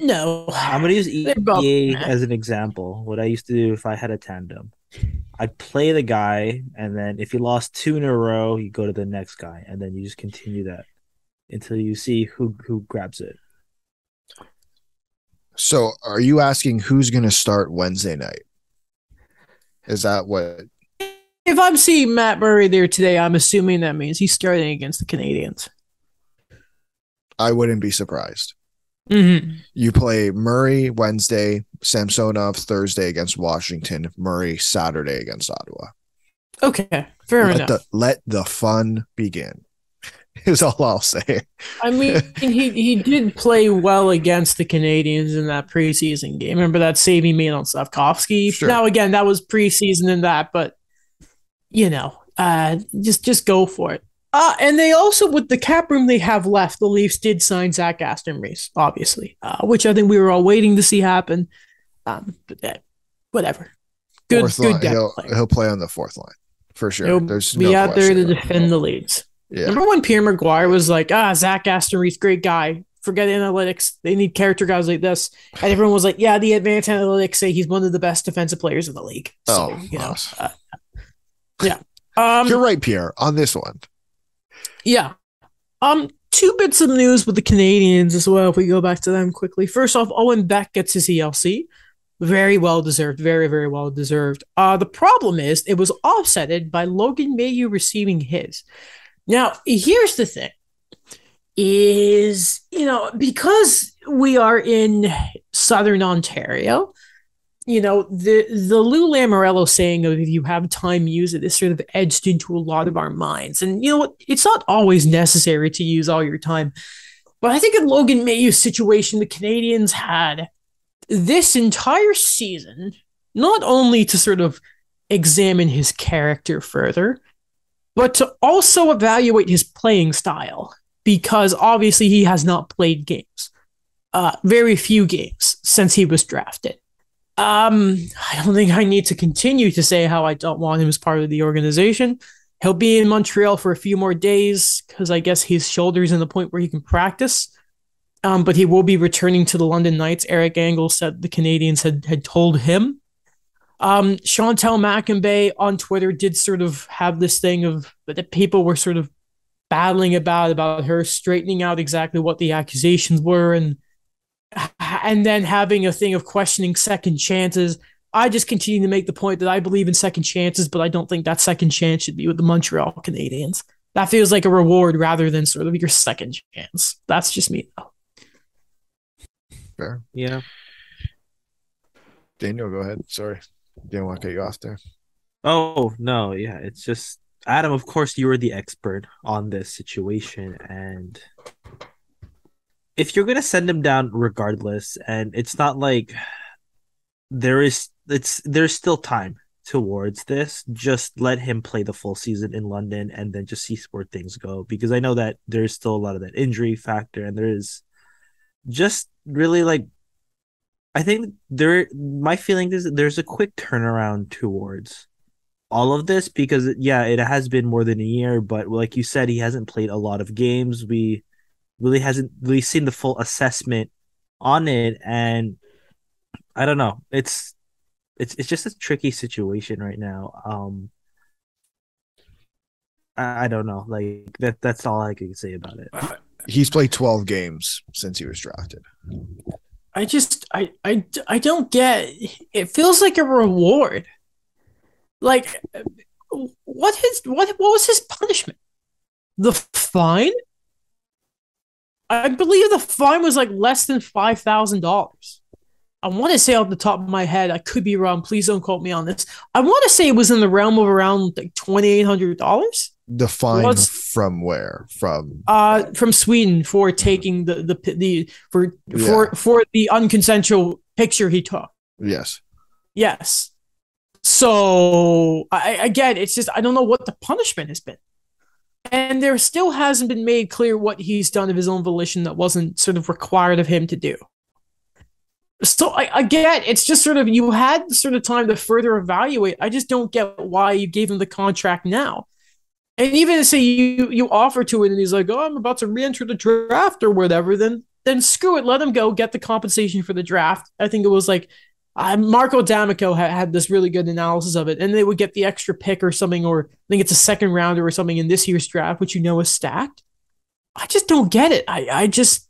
A: No,
B: I'm gonna use
A: They're both-
B: EA as an example. What I used to do if I had a tandem, I'd play the guy, and then if you lost two in a row, you go to the next guy, and then you just continue that until you see who who grabs it.
C: So are you asking who's going to start wednesday night is that what
A: if I'm seeing Matt Murray there today, I'm assuming that means he's starting against the Canadiens.
C: i wouldn't be surprised
A: Mm-hmm.
C: you play murray wednesday samsonov thursday against washington murray saturday against ottawa
A: Okay, fair
C: let
A: enough.
C: the, let the fun begin [laughs] is all i'll say
A: I mean, he he did play well against the Canadiens in that preseason game. Remember that save he made on Slafkovsky?
C: Sure.
A: Now again, that was preseason and that, but you know, uh, just just go for it. Uh, and they also, with the cap room they have left, the Leafs did sign Zach Aston Reese, obviously, uh, which I think we were all waiting to see happen. Um, but uh, whatever. Good,
C: fourth
A: good
C: line, he'll, he'll play on the fourth line for sure
A: He'll
C: there's
A: be
C: no
A: out there to defend the leads.
C: Yeah
A: Remember when Pierre McGuire was like, ah, Zach Aston Reese, great guy. Forget analytics. They need character guys like this. And everyone was like, yeah, the advanced analytics say he's one of the best defensive players in the league. So,
C: Oh,
A: you know. Uh, um,
C: You're right, Pierre, on this one.
A: yeah. Um, two bits of news with the Canadiens as well. If we go back to them quickly. First off, Owen Beck gets his ELC. Very well deserved. Very, very well deserved. Uh, the problem is it was offsetted by Logan Mailloux receiving his. Now, here's the thing. Is you know, because we are in southern Ontario, you know, the the Lou Lamoriello saying of if you have time, use it is sort of edged into a lot of our minds. And you know? It's not always necessary to use all your time. But I think in Logan Mailloux's situation, the Canadiens had this entire season, not only to sort of examine his character further, but to also evaluate his playing style, because obviously he has not played games. Uh, very few games since he was drafted. Um, I don't think I need to continue to say how I don't want him as part of the organization. He'll be in Montreal for a few more days because I guess his shoulder's in the point where he can practice. Um, but he will be returning to the London Knights. Eric Engels said the Canadiens had had told him. Um, Chantel Mackenbay on Twitter did sort of have this thing of that people were sort of battling about about her straightening out exactly what the accusations were and and then having a thing of questioning second chances. I just continue to make the point that I believe in second chances, but I don't think that second chance should be with the Montreal Canadiens. That feels like a reward rather than sort of your second chance. That's just me though.
C: Fair.
B: Yeah.
C: Daniel, go ahead. Sorry. Didn't want to cut you off there.
B: Oh no, yeah. It's just Adam. Of course, you are the expert on this situation, and if you're gonna send him down regardless, and it's not like there is, it's there's still time towards this. Just let him play the full season in London, and then just see where things go. Because I know that there's still a lot of that injury factor, and there is just really like I think there my feeling is there's a quick turnaround towards all of this because yeah, it has been more than a year, but like you said, he hasn't played a lot of games. We really hasn't really seen the full assessment on it, and I don't know. It's it's it's just a tricky situation right now. Um, I, I don't know. Like that. That's all I can say about it.
C: He's played 12 games since he was drafted.
A: I just I I I don't get it feels like a reward. Like what his what what was his punishment? The fine? I believe the fine was like less than five thousand dollars. I want to say off the top of my head, I could be wrong. Please don't quote me on this. I want to say it was in the realm of around like twenty eight hundred dollars.
C: Fine
A: What's-
C: from where? From
A: Uh, from Sweden for taking the the the for for for the unconsensual picture he took.
C: yes.
A: Yes. So I again, it's just I don't know what the punishment has been, and there still hasn't been made clear what he's done of his own volition that wasn't sort of required of him to do. So I, again, it's just sort of you had sort of time to further evaluate. I just don't get why you gave him the contract now. And even say you you offer to it and he's like, oh, I'm about to re-enter the draft or whatever, then then screw it, let him go get the compensation for the draft. I think it was like uh, Marco D'Amico had, had this really good analysis of it, and they would get the extra pick or something, or I think it's a second rounder or something in this year's draft, which you know is stacked. I just don't get it. I, I just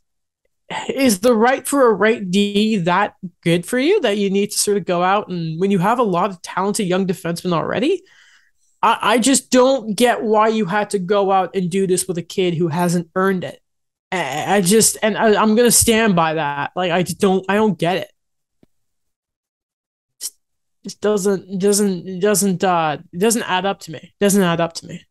A: is the right for a right D that good for you that you need to sort of go out and when you have a lot of talented young defensemen already, I, I just don't get why you had to go out and do this with a kid who hasn't earned it. I I just and I, I'm gonna stand by that. Like I just don't I don't get it. Just- doesn't doesn't doesn't uh it doesn't add up to me. Doesn't add up to me.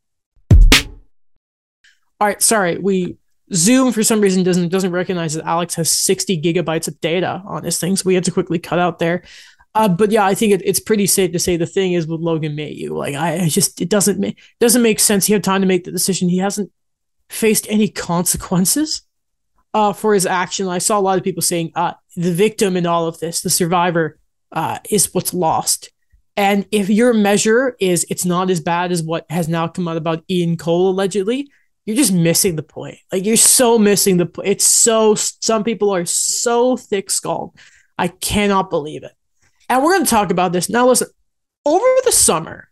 A: All right, sorry. We Zoom for some reason doesn't doesn't recognize that Alex has 60 gigabytes of data on this thing, so we had to quickly cut out there. Uh, but yeah, I think it, it's pretty safe to say the thing is with Logan Mailloux. Like I, I just it doesn't make doesn't make sense. He had time to make the decision. He hasn't faced any consequences uh, for his action. I saw a lot of people saying uh, the victim in all of this, the survivor, uh, is what's lost. And if your measure is it's not as bad as what has now come out about Ian Cole allegedly, you're just missing the point. Like you're so missing the point. It's so some people are so thick skulled. I cannot believe it. And we're going to talk about this now. Listen, over the summer,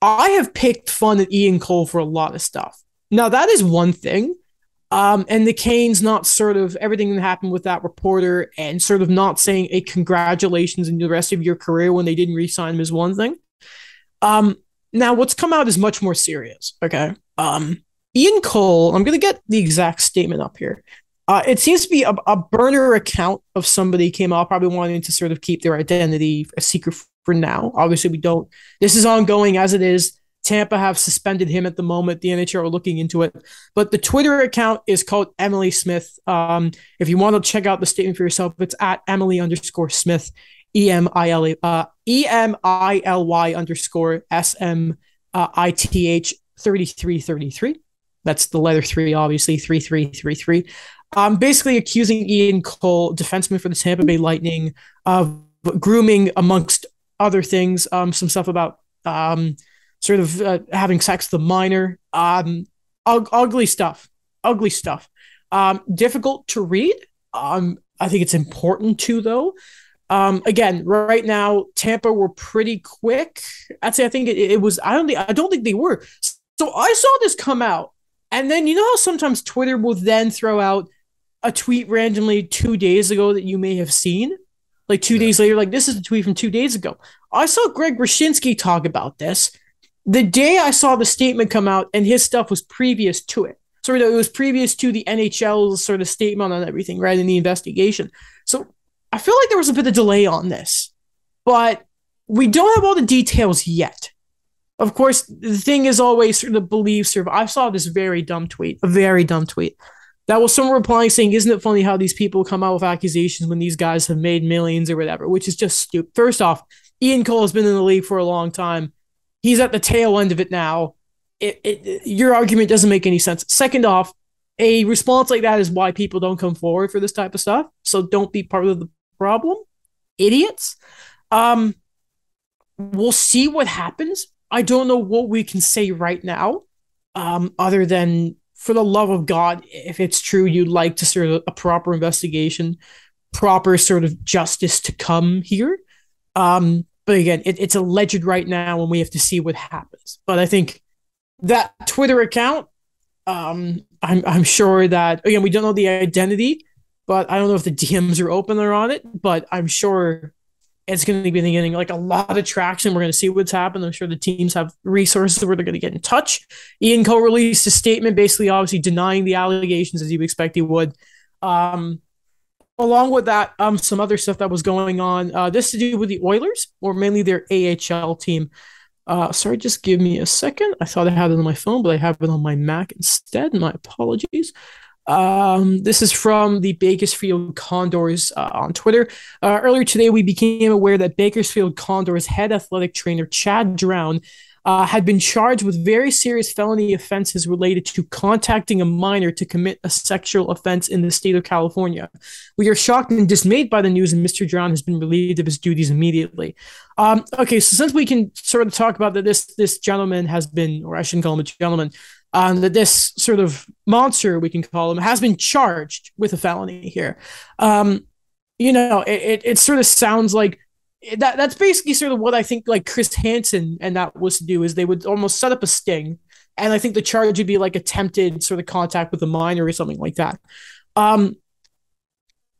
A: I have picked fun at Ian Cole for a lot of stuff. Now that is one thing. Um, and the Canes not sort of everything that happened with that reporter and sort of not saying a congratulations in the rest of your career when they didn't re-sign him is one thing. Um, now what's come out is much more serious. Okay. Um, Ian Cole, I'm gonna get the exact statement up here. Uh, it seems to be a, a burner account of somebody came out probably wanting to sort of keep their identity a secret for now. Obviously, we don't. This is ongoing as it is. Tampa have suspended him at the moment. The NHL are looking into it. But the Twitter account is called Emily Smith. Um, if you want to check out the statement for yourself, it's at Emily underscore Smith, E M I L uh, E M I L Y underscore S M I T H thirty three thirty three. That's the letter three, obviously three three three three. Um, basically accusing Ian Cole, defenseman for the Tampa Bay Lightning, of grooming amongst other things. Um, some stuff about um sort of uh, having sex with a minor. Um, ug- ugly stuff. Ugly stuff. Um, difficult to read. Um, I think it's important to though. Um, again, right now Tampa were pretty quick. I'd say I think it, it was. I don't think I don't think they were. So I saw this come out, and then you know how sometimes Twitter will then throw out a tweet randomly two days ago that you may have seen. like two
C: Yeah.
A: days later, like this is a tweet from two days ago. I saw Greg Wyshynski talk about this the day I saw the statement come out, and his stuff was previous to it. Of, it was previous to the NHL's sort of statement on everything, right? In the investigation. So I feel like there was a bit of delay on this, but we don't have all the details yet. Of course, the thing is always sort of the belief sort of I saw this very dumb tweet, a very dumb tweet. That was someone replying saying, Isn't it funny how these people come out with accusations when these guys have made millions or whatever, which is just stupid. First off, Ian Cole has been in the league for a long time. He's at the tail end of it now. It, it, your argument doesn't make any sense. Second off, a response like that is why people don't come forward for this type of stuff. So don't be part of the problem, idiots. Um, we'll see what happens. I don't know what we can say right now, um, other than for the love of God, if it's true, you'd like to sort of a proper investigation, proper sort of justice to come here. Um, but again, it, it's alleged right now, and we have to see what happens. But I think that Twitter account, um, I'm I'm sure that again we don't know the identity, but I don't know if the DMs are open or on it. But I'm sure it's going to be getting like a lot of traction. We're going to see what's happened. I'm sure the teams have resources where they're going to get in touch. Ian Cole released a statement, basically, obviously denying the allegations as you expect he would. Um, along with that, um, some other stuff that was going on. Uh, this to do with the Oilers, or mainly their AHL team. Uh, sorry, just give me a second. I thought I had it on my phone, but I have it on my Mac instead. My apologies. Um, this is from the Bakersfield Condors uh, on Twitter. Uh, earlier today, we became aware that Bakersfield Condors head athletic trainer Chad Drown uh, had been charged with very serious felony offenses related to contacting a minor to commit a sexual offense in the state of California. We are shocked and dismayed by the news, and Mr. Drown has been relieved of his duties immediately. Um, okay, so since we can sort of talk about that, this this gentleman has been, or I shouldn't call him a gentleman, um, that this sort of monster we can call him has been charged with a felony here. Um, you know, it, it, it sort of sounds like that that's basically sort of what I think like Chris Hansen and that was to do is they would almost set up a sting. And I think the charge would be like attempted sort of contact with a minor or something like that. Um,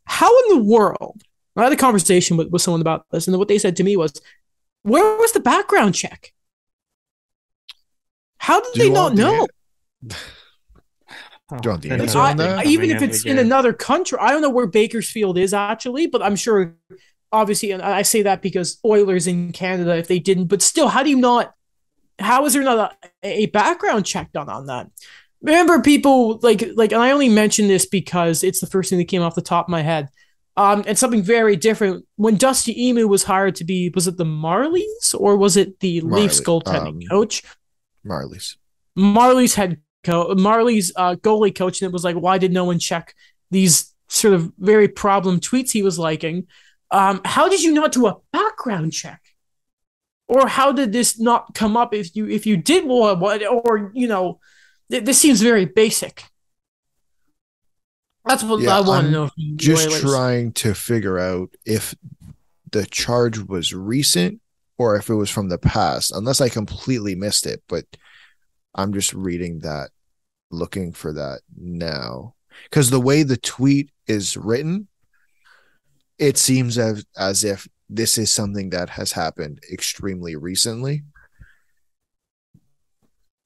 A: how in the world? I had a conversation with, with someone about this, and what they said to me was, "Where was the background check? How did
C: Do
A: they not know? [laughs]
C: Do you want the
B: I don't
C: answer
B: know.
C: on that?
A: I- even if it's in another country, I don't know where Bakersfield is actually, but I'm sure, obviously, and I say that because Oilers in Canada, if they didn't, but still, how do you not? How is there not a, a background check done on that? Remember, people like like, and I only mention this because it's the first thing that came off the top of my head. Um, and something very different. When Dusty Imoo was hired to be, was it the Marlies or was it the Leafs goaltending
C: um,
A: coach?
C: Marlies.
A: Marlies head coach, Marlies uh, goalie coach, and it was like, why did no one check these sort of very problem tweets he was liking? Um, how did you not do a background check? Or how did this not come up if you if you did what or you know th- this seems very basic. That's what
C: Yeah,
A: I want to know. From
C: Just
A: Oilers.
C: trying to figure out if the charge was recent or if it was from the past, unless I completely missed it. But I'm just reading that, looking for that now. Because the way the tweet is written, it seems as, as if this is something that has happened extremely recently.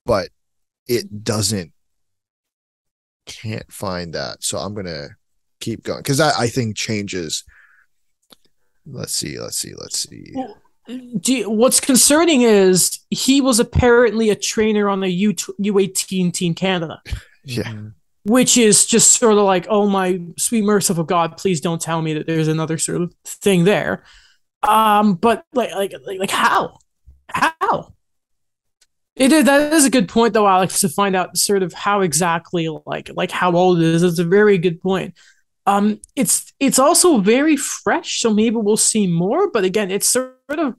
C: But it doesn't can't find that. So I'm gonna keep going because I, I think changes. Let's see, let's see, let's see.
A: Do you- what's concerning is he was apparently a trainer on the U U18 Team Canada.
C: Yeah.
B: Mhm.
A: which is just sort of like, oh my sweet merciful God, please don't tell me that there's another sort of thing there. Um, but like, like, like, like how, how? It is that is a good point though, Alex, to find out sort of how exactly like like how old it is. It's a very good point. Um, it's it's also very fresh, so maybe we'll see more. But again, it's sort of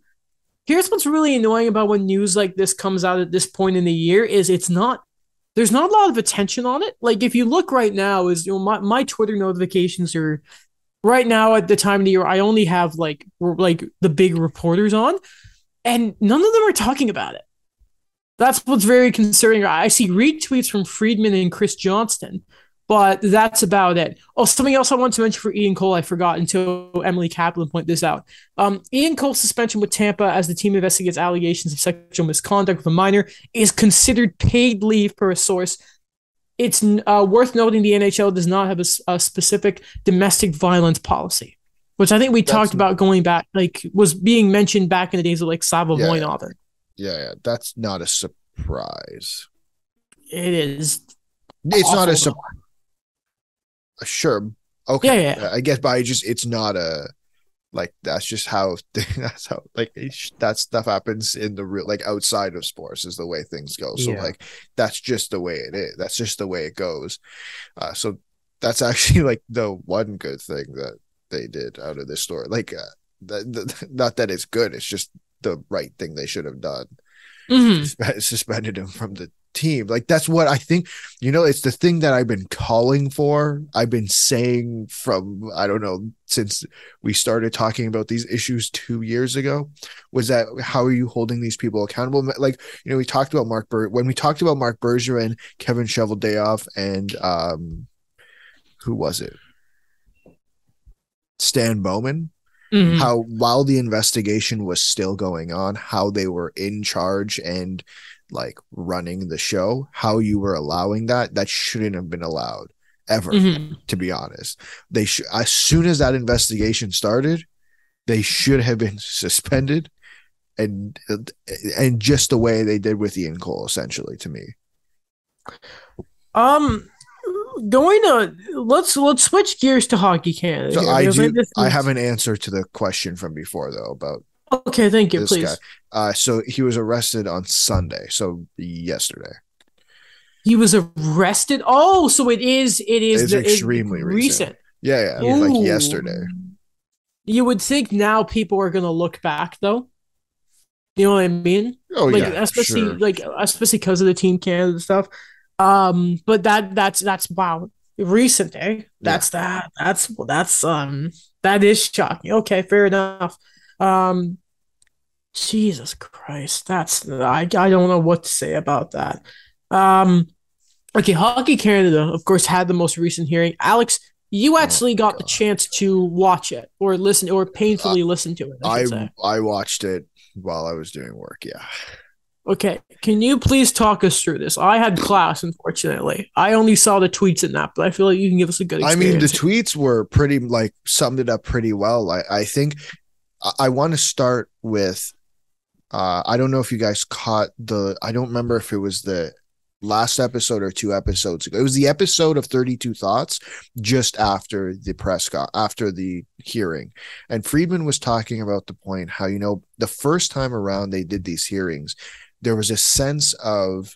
A: here's what's really annoying about when news like this comes out at this point in the year is it's not there's not a lot of attention on it. Like if you look right now, is you know my, my Twitter notifications are right now at the time of the year. I only have like like the big reporters on, and none of them are talking about it. That's what's very concerning. I see retweets from Friedman and Chris Johnston, but that's about it. Oh, something else I want to mention for Ian Cole, I forgot until Emily Kaplan pointed this out. Um, Ian Cole's suspension with Tampa as the team investigates allegations of sexual misconduct with a minor is considered paid leave per a source. It's uh, worth noting the NHL does not have a, a, specific domestic violence policy, which I think we that's talked about going back, like was being mentioned back in the days of like Slava
C: yeah,
A: Voinov.
C: Yeah, yeah, that's not a surprise.
A: It is.
C: It's not a surprise sure. Okay.
A: Yeah, yeah.
C: i guess but i just it's not a like that's just how [laughs] that's how like that stuff happens in the real like outside of sports is the way things go. So yeah. like that's just the way it is. That's just the way it goes. Uh so that's [laughs] actually like the one good thing that they did out of this story. Like uh, the, the, [laughs] not that it's good it's just the right thing they should have done.
A: Mm-hmm.
C: suspended him from the team. Like that's what I think, you know, it's the thing that I've been calling for. I've been saying from I don't know since we started talking about these issues 2 years ago was that how are you holding these people accountable? Like, you know, we talked about Mark Ber- when we talked about Marc Bergevin, Kevin Cheveldayoff and um who was it? Stan Bowman. Mm-hmm. How while the investigation was still going on, how they were in charge and like running the show, how you were allowing that, that shouldn't have been allowed ever, mm-hmm. to be honest. They should, as soon as that investigation started, they should have been [laughs] suspended and and just the way they did with Ian Cole, essentially, to me.
A: Um, going to let's let's switch gears to Hockey Canada.
C: So I do. I have an answer to the question from before though about
A: Okay, thank you. Please.
C: Uh, so he was arrested on Sunday, so yesterday.
A: He was arrested. Oh, so it is. It is
C: the, extremely it, recent. recent. Yeah, yeah, like yesterday.
A: You would think now people are gonna look back, though. You know what I mean?
C: Oh
A: like,
C: yeah,
A: especially
C: sure.
A: like especially because of the Team Canada stuff. Um, but that that's that's wow, recent, eh? That's yeah. that. That's that's um that is shocking. Okay, fair enough. Um, Jesus Christ, that's I I don't know what to say about that. Um, okay, Hockey Canada, of course, had the most recent hearing. Alex, you oh, actually oh, got God. the chance to watch it or listen or painfully uh, listen to it.
C: I I, I watched it while I was doing work. Yeah.
A: Okay, can you please talk us through this? I had class, unfortunately. I only saw the tweets in that, but I feel like you can give us a good. I
C: mean, the tweets were pretty like summed it up pretty well. I I think I, I want to start with uh, I don't know if you guys caught the. I don't remember if it was the last episode or two episodes ago. It was the episode of 32 Thoughts just after the press got after the hearing. And Friedman was talking about the point how, you know, the first time around they did these hearings, there was a sense of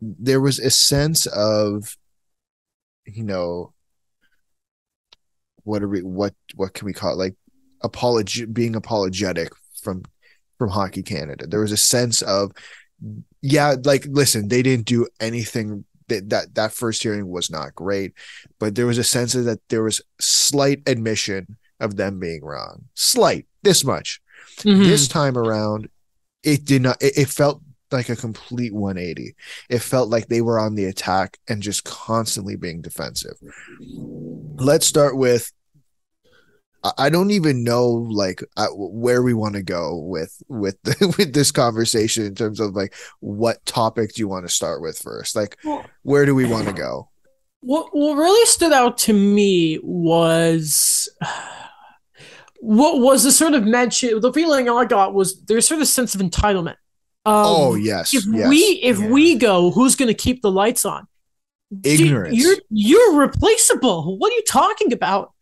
C: there was a sense of you know what are we what what can we call it like apology being apologetic from from Hockey Canada. There was a sense of, yeah, like listen, they didn't do anything. That, that that first hearing was not great, but there was a sense of that there was slight admission of them being wrong. Slight, this much. Mm-hmm. This time around, it did not. It, it felt like a complete 180. It felt like they were on the attack and just constantly being defensive. Let's start with I don't even know like uh, where we want to go with with the, [laughs] with this conversation in terms of like what topic do you want to start with first? Like well, where do we want [clears throat] to go?
A: What what really stood out to me was what was the sort of mention the feeling I got was there's sort of a sense of entitlement.
C: Um, oh yes.
A: If
C: yes,
A: we if yeah. we go, who's going to keep the lights on?
C: Ignorance.
A: You're you're replaceable. What are you talking about?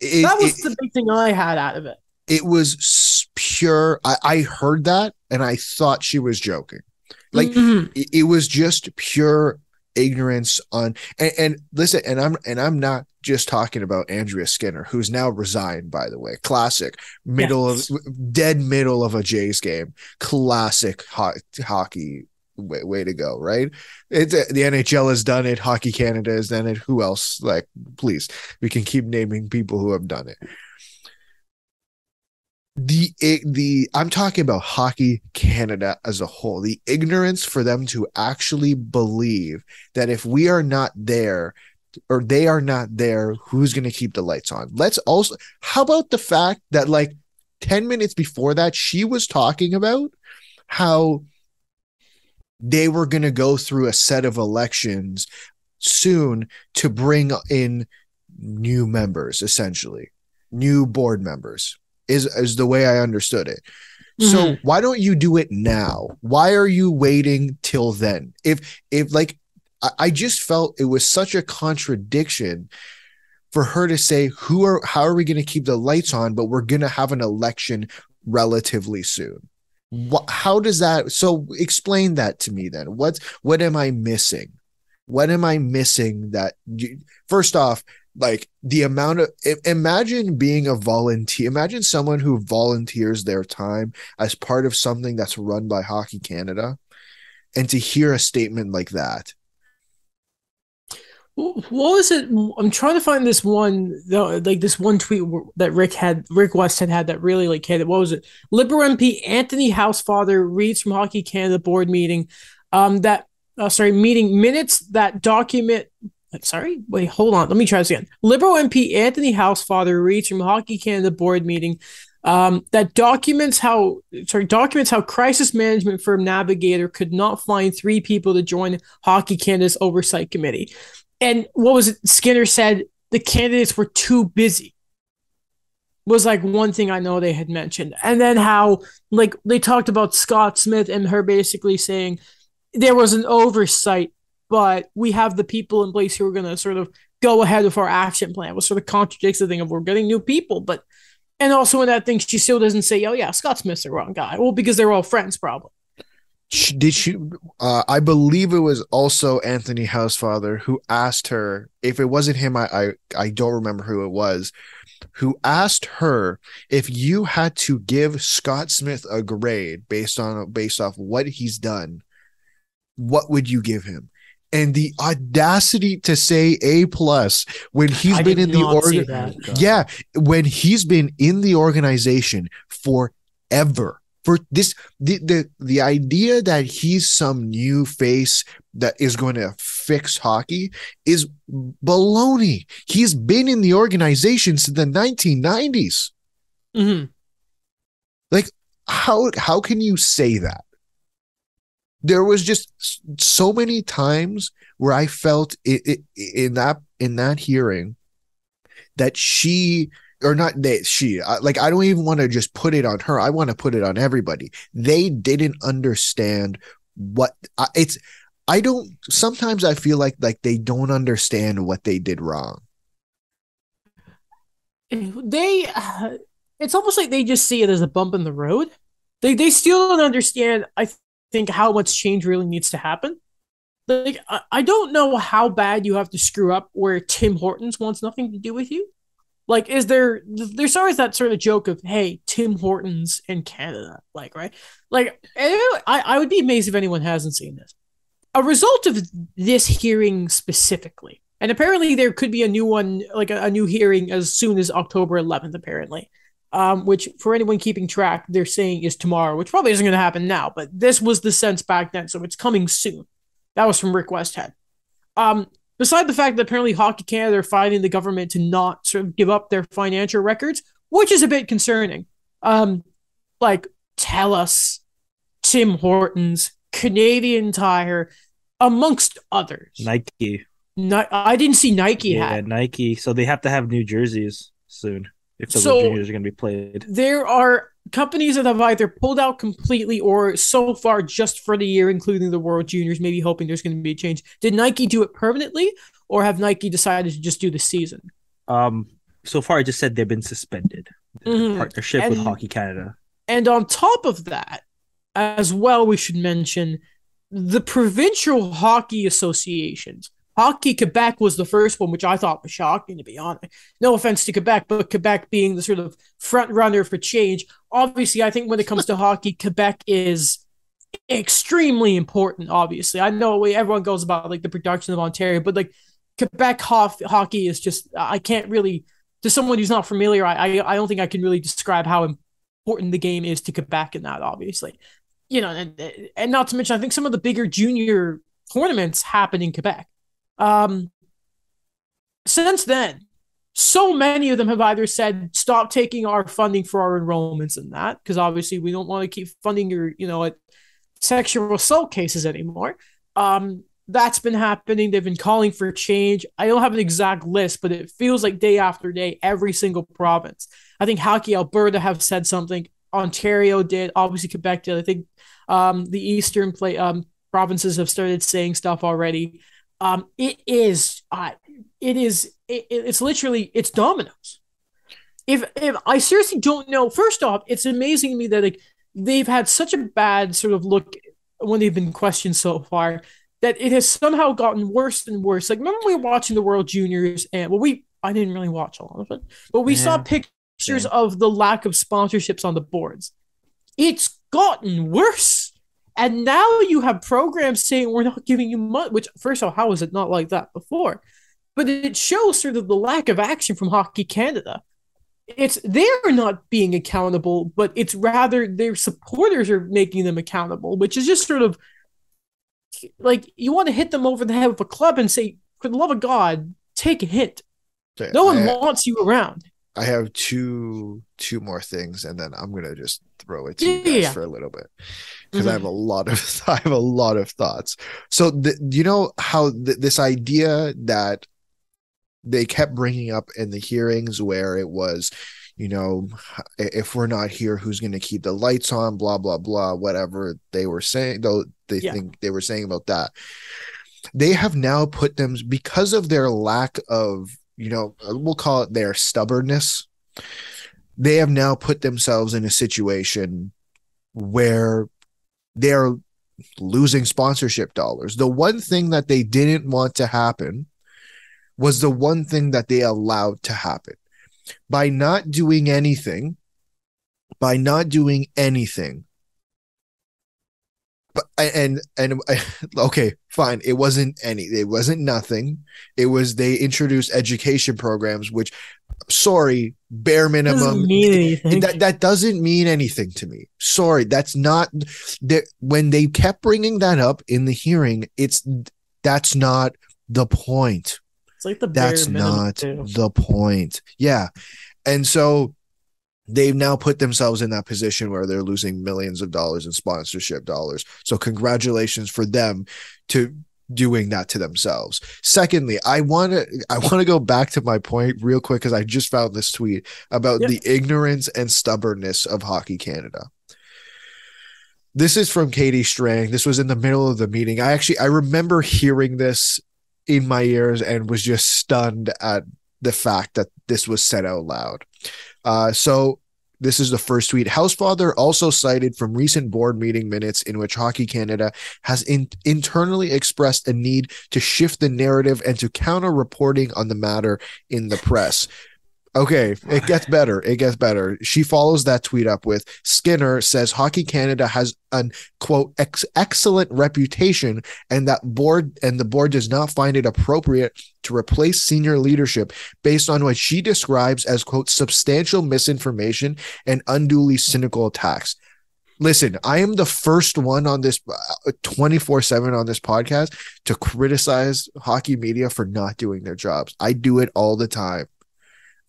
A: It, that was it, the big thing I had out of it.
C: It was pure. I, I heard that and I thought she was joking. Like mm-hmm. it, it, was just pure ignorance on and, and, listen and i'm and i'm not just talking about andrea skinner who's now resigned by the way classic middle yes. of dead middle of a jays game classic ho- hockey way, way to go, right? It's the NHL has done it, Hockey Canada has done it. Who else? Like, please, we can keep naming people who have done it. the i- the I'm talking about hockey Canada as a whole. The ignorance for them to actually believe that if we are not there or they are not there, who's going to keep the lights on? Let's also how about the fact that like 10 minutes before that she was talking about how they were going to go through a set of elections soon to bring in new members essentially. New board members is is the way i understood it. So
A: Mhm.
C: why don't you do it now? Why are you waiting till then? If if like I, I just felt it was such a contradiction for her to say who are how are we going to keep the lights on but we're going to have an election relatively soon what, how does that so explain that to me then. What's what am i missing? What am i missing that you, first off like the amount of imagine being a volunteer imagine someone who volunteers their time as part of something that's run by hockey canada and to hear a statement like that
A: What was it? I'm trying to find this one, though, like this one tweet that Rick had, Rick Westhead had that really like hit it. What was it? Liberal MP Anthony Housefather reads from Hockey Canada board meeting, um, that uh, sorry, meeting minutes that document. Sorry, wait, hold on. Let me try this again. Liberal MP Anthony Housefather reads from Hockey Canada board meeting, um, that documents how sorry documents how crisis management firm Navigator could not find three people to join Hockey Canada's oversight committee and what was it skinner said? The candidates were too busy was like one thing i know they had mentioned. And then how like they talked about scott smith and her basically saying there was an oversight but we have the people in place who are going to sort of go ahead with our action plan which sort of contradicts the thing of we're getting new people. But and also in that thing she still doesn't say oh yeah scott smith's the wrong guy. Well because they're all friends probably
C: did she uh, i believe it was also anthony housefather who asked her if it wasn't him I, I i don't remember who it was who asked her if you had to give scott smith a grade based on based off what he's done what would you give him? And the audacity to say a plus when he's
A: I
C: been in the org yeah when he's been in the organization forever for this the, the the idea that he's some new face that is going to fix hockey is baloney. He's been in the organization since the 1990s
A: hmm Like
C: how how can you say that? There was just so many times where i felt it, it, in that in that hearing that she or not that she I- like i don't even want to just put it on her i want to put it on everybody. They didn't understand what I- it's i don't sometimes i feel like like they don't understand what they did wrong.
A: They uh, [sighs] it's almost like they just see it as a bump in the road. They they still don't understand i th- think how much change really needs to happen. Like I, I don't know how bad you have to screw up where tim hortons wants nothing to do with you like is there there's always that sort of joke of hey tim hortons in canada like right like I, I would be amazed if anyone hasn't seen this a result of this hearing specifically and apparently there could be a new one, like a, a new hearing as soon as October 11th, apparently. Um, which for anyone keeping track, they're saying is tomorrow, which probably isn't going to happen now, but this was the sense back then, so it's coming soon. That was from Rick Westhead. Um, beside the fact that apparently Hockey Canada are fighting the government to not sort of give up their financial records, which is a bit concerning. Um, like tell us, Tim Hortons, Canadian Tire, amongst others.
B: Nike.
A: Ni- I didn't see Nike
B: Yeah,
A: hat.
B: Nike. So they have to have new jerseys soon if the
A: So-
B: Juniors are going to be played.
A: There are companies that have either pulled out completely or so far just for the year, including the World Juniors, maybe hoping there's going to be a change. Did Nike do it permanently, or have Nike decided to just do the season?
B: Um, so far, I just said they've been suspended.
A: Mhm.
B: Partnership with Hockey Canada.
A: And on top of that, as well, we should mention the provincial hockey associations. Hockey Quebec was the first one, which I thought was shocking, to be honest. No offense to Quebec, but Quebec being the sort of front runner for change. Obviously, I think when it comes to hockey, Quebec is extremely important. Obviously, I know everyone goes about like the production of Ontario, but like Quebec ho- hockey is just I can't really to someone who's not familiar. I I, I don't think I can really describe how important the game is to Quebec in that, obviously. You know, and, and not to mention, I think some of the bigger junior tournaments happen in Quebec. Um, since then, so many of them have either said stop taking our funding for our enrollments and that because obviously we don't want to keep funding your you know sexual assault cases anymore. Um that's been happening. They've been calling for change. I don't have an exact list but it feels like day after day every single province. I think hockey alberta have said something. Ontario did. Obviously quebec did. I think um the eastern play um provinces have started saying stuff already um it is uh, it is it, it's literally it's dominoes. If if I seriously don't know, first off, it's amazing to me that like they've had such a bad sort of look when they've been questioned so far that it has somehow gotten worse and worse. Like remember we were watching the World Juniors and well we I didn't really watch a lot of it, but we yeah. saw pictures yeah. of the lack of sponsorships on the boards. It's gotten worse. And now you have programs saying we're not giving you money, which first of all, how is it not like that before? but it shows sort of the lack of action from Hockey Canada. It's they're not being accountable, but it's rather their supporters are making them accountable, which is just sort of like you want to hit them over the head with a club and say, for the love of God, take a hit. Okay, no one wants you around.
C: I have two two more things, and then I'm gonna just throw it to you guys yeah. for a little bit because mm-hmm. I have a lot of [laughs] I have a lot of thoughts. So, the, you know how th- this idea that they kept bringing up in the hearings where it was you know if we're not here who's going to keep the lights on blah blah blah whatever they were saying though they yeah. think they were saying about that they have now put them because of their lack of you know we'll call it their stubbornness they have now put themselves in a situation where they're losing sponsorship dollars the one thing that they didn't want to happen was the one thing that they allowed to happen. By not doing anything, by not doing anything, but and and [laughs] okay, fine. It wasn't any. It wasn't nothing. It was they introduced education programs, which, sorry, bare minimum. That that doesn't mean anything to me. Sorry, that's not. That when they kept bringing that up in the hearing, it's that's not the point It's
A: like the bare minimum.
C: that's not too. the point. Yeah. And so they've now put themselves in that position where they're losing millions of dollars in sponsorship dollars. So congratulations for them to doing that to themselves. Secondly, I want to I want to go back to my point real quick cuz I just found this tweet about yep. the ignorance and stubbornness of Hockey Canada. This is from Katie Strang. This was in the middle of the meeting. I actually I remember hearing this in my ears and was just stunned at the fact that this was said out loud. Uh, so this is the first tweet. Housefather also cited from recent board meeting minutes in which Hockey Canada has in- internally expressed a need to shift the narrative and to counter reporting on the matter in the press. Okay, it gets better. It gets better. She follows that tweet up with Skinner says Hockey Canada has an quote ex- excellent reputation and that board and the board does not find it appropriate to replace senior leadership based on what she describes as quote substantial misinformation and unduly cynical attacks. Listen, I am the first one on this uh, 24 7 on this podcast to criticize hockey media for not doing their jobs. I do it all the time.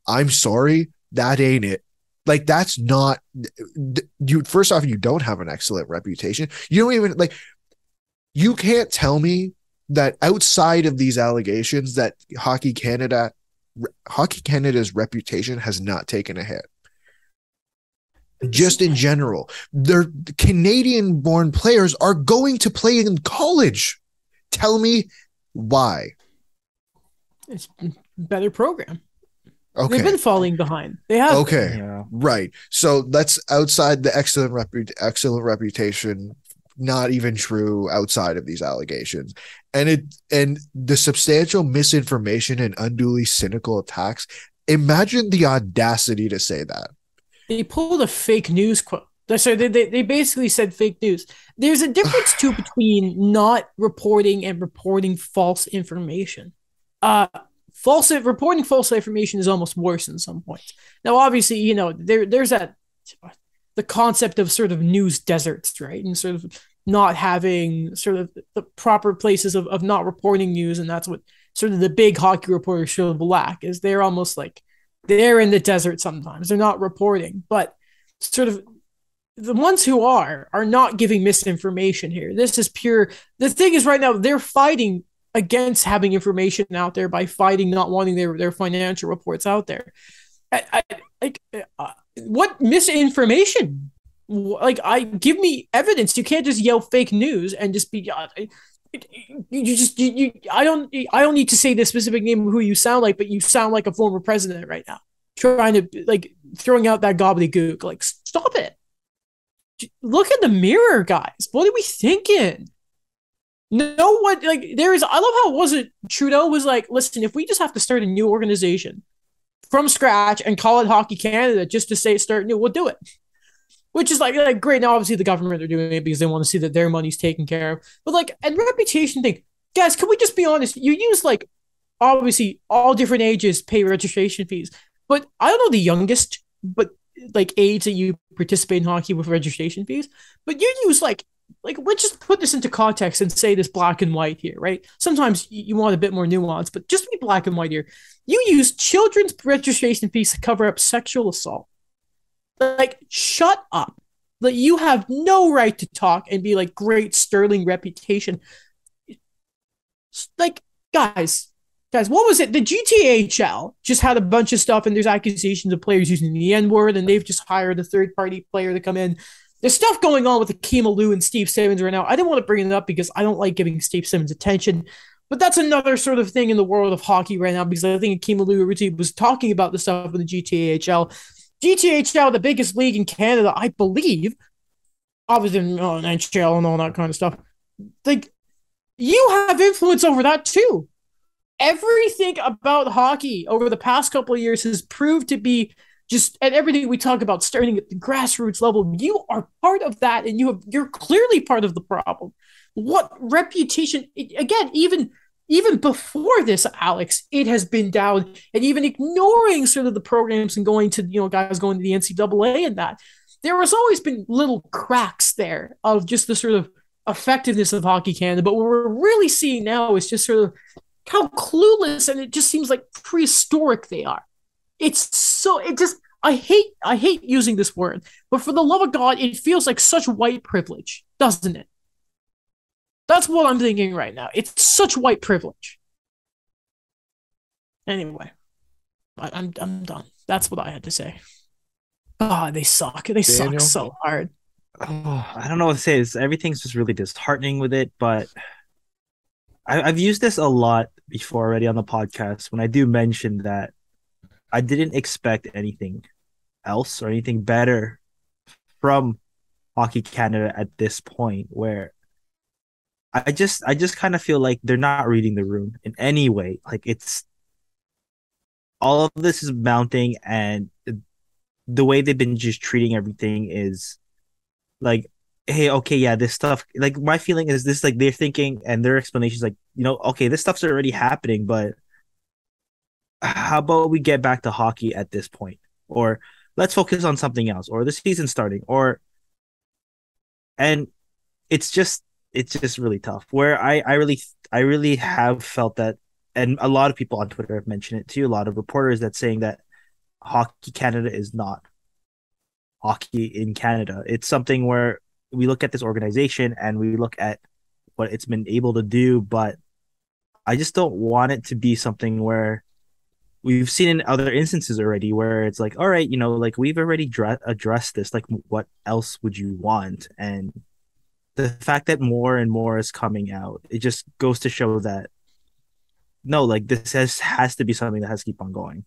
C: I'm sorry, that ain't it. Like that's not you. First off, you don't have an excellent reputation. You don't even like. You can't tell me that outside of these allegations that Hockey Canada, Hockey Canada's reputation has not taken a hit. Just in general, their Canadian born players are going to play in college. Tell me why.
A: It's better program. Okay. They've been falling behind. They have.
C: Okay. Yeah. Right. So that's outside the excellent repu- excellent reputation. Not even true outside of these allegations, and it and the substantial misinformation and unduly cynical attacks. Imagine the audacity to say that.
A: They pulled a fake news quote. So they, they, they basically said fake news. There's a difference too [sighs] between not reporting and reporting false information. Uh, false reporting false information is almost worse in some points. Now, obviously, you know there there's that the concept of sort of news deserts, right? And sort of not having sort of the proper places of, of not reporting news. And that's what sort of the big hockey reporters show lack is they're almost like they're in the desert sometimes. They're not reporting, but sort of the ones who are are not giving misinformation here. This is pure. The thing is, right now they're fighting against having information out there by fighting not wanting their their financial reports out there. I, I, uh, what misinformation? Like, I give me evidence. You can't just yell fake news and just be. Uh, you just you, you I don't I don't need to say the specific name of who you sound like, but you sound like a former president right now, trying to like throwing out that gobbledygook. Like, stop it. Look in the mirror, guys. What are we thinking? No one like there is. I love how it wasn't Trudeau was like, listen, if we just have to start a new organization from scratch and call it Hockey Canada just to say start new, we'll do it. Which is like, like great. Now, obviously, the government are doing it because they want to see that their money's taken care of. But like, and reputation thing, guys, can we just be honest? You use like, obviously, all different ages pay registration fees, but I don't know the youngest, but like age that you participate in hockey with registration fees. But you use like like let's just put this into context and say this black and white here, right? Sometimes you want a bit more nuance, but just be black and white here, you use children's registration fees to cover up sexual assault. Like, shut up. Like, you have no right to talk and be like great sterling reputation. Like, guys, guys, what was it? The GTHL just had a bunch of stuff, and there's accusations of players using the N word, and they've just hired a third party player to come in there's stuff going on with Akim Aliu and Steve Simmons right now. I didn't want to bring it up because I don't like giving Steve Simmons attention. But that's another sort of thing in the world of hockey right now because I think Akim Aliu was talking about the stuff in the GTHL. GTHL, the biggest league in Canada, I believe, obviously you oh, know, NHL and all that kind of stuff. Like you have influence over that too. Everything about hockey over the past couple of years has proved to be just and everything we talk about starting at the grassroots level you are part of that and you have you're clearly part of the problem. What reputation again even even before this alex it has been down and even ignoring sort of the programs and going to you know guys going to the ncaa and that there has always been little cracks there of just the sort of effectiveness of hockey canada. But what we're really seeing now is just sort of how clueless and it just seems like prehistoric they are it's so it just I hate I hate using this word, but for the love of God, it feels like such white privilege, doesn't it? That's what I'm thinking right now. It's such white privilege. Anyway, I, I'm I'm done. That's what I had to say. God, they suck. They Daniel? suck so hard.
B: Oh, I don't know what to say. It's, everything's just really disheartening with it, but I, I've used this a lot before already on the podcast when I do mention that I didn't expect anything else or anything better from Hockey Canada at this point where I just I just kind of feel like they're not reading the room in any way. Like it's all of this is mounting and the way they've been just treating everything is like hey okay yeah this stuff like my feeling is this like they're thinking and their explanations like you know okay this stuff's already happening but how about we get back to hockey at this point? Or let's focus on something else or the season starting or and it's just it's just really tough. Where i i really i really have felt that and a lot of people on twitter have mentioned it too a lot of reporters that saying that hockey canada is not hockey in canada. It's something where we look at this organization and we look at what it's been able to do but i just don't want it to be something where we've seen in other instances already where it's like all right you know like we've already dre- addressed this like what else would you want? And the fact that more and more is coming out it just goes to show that no like this has has to be something that has to keep on going.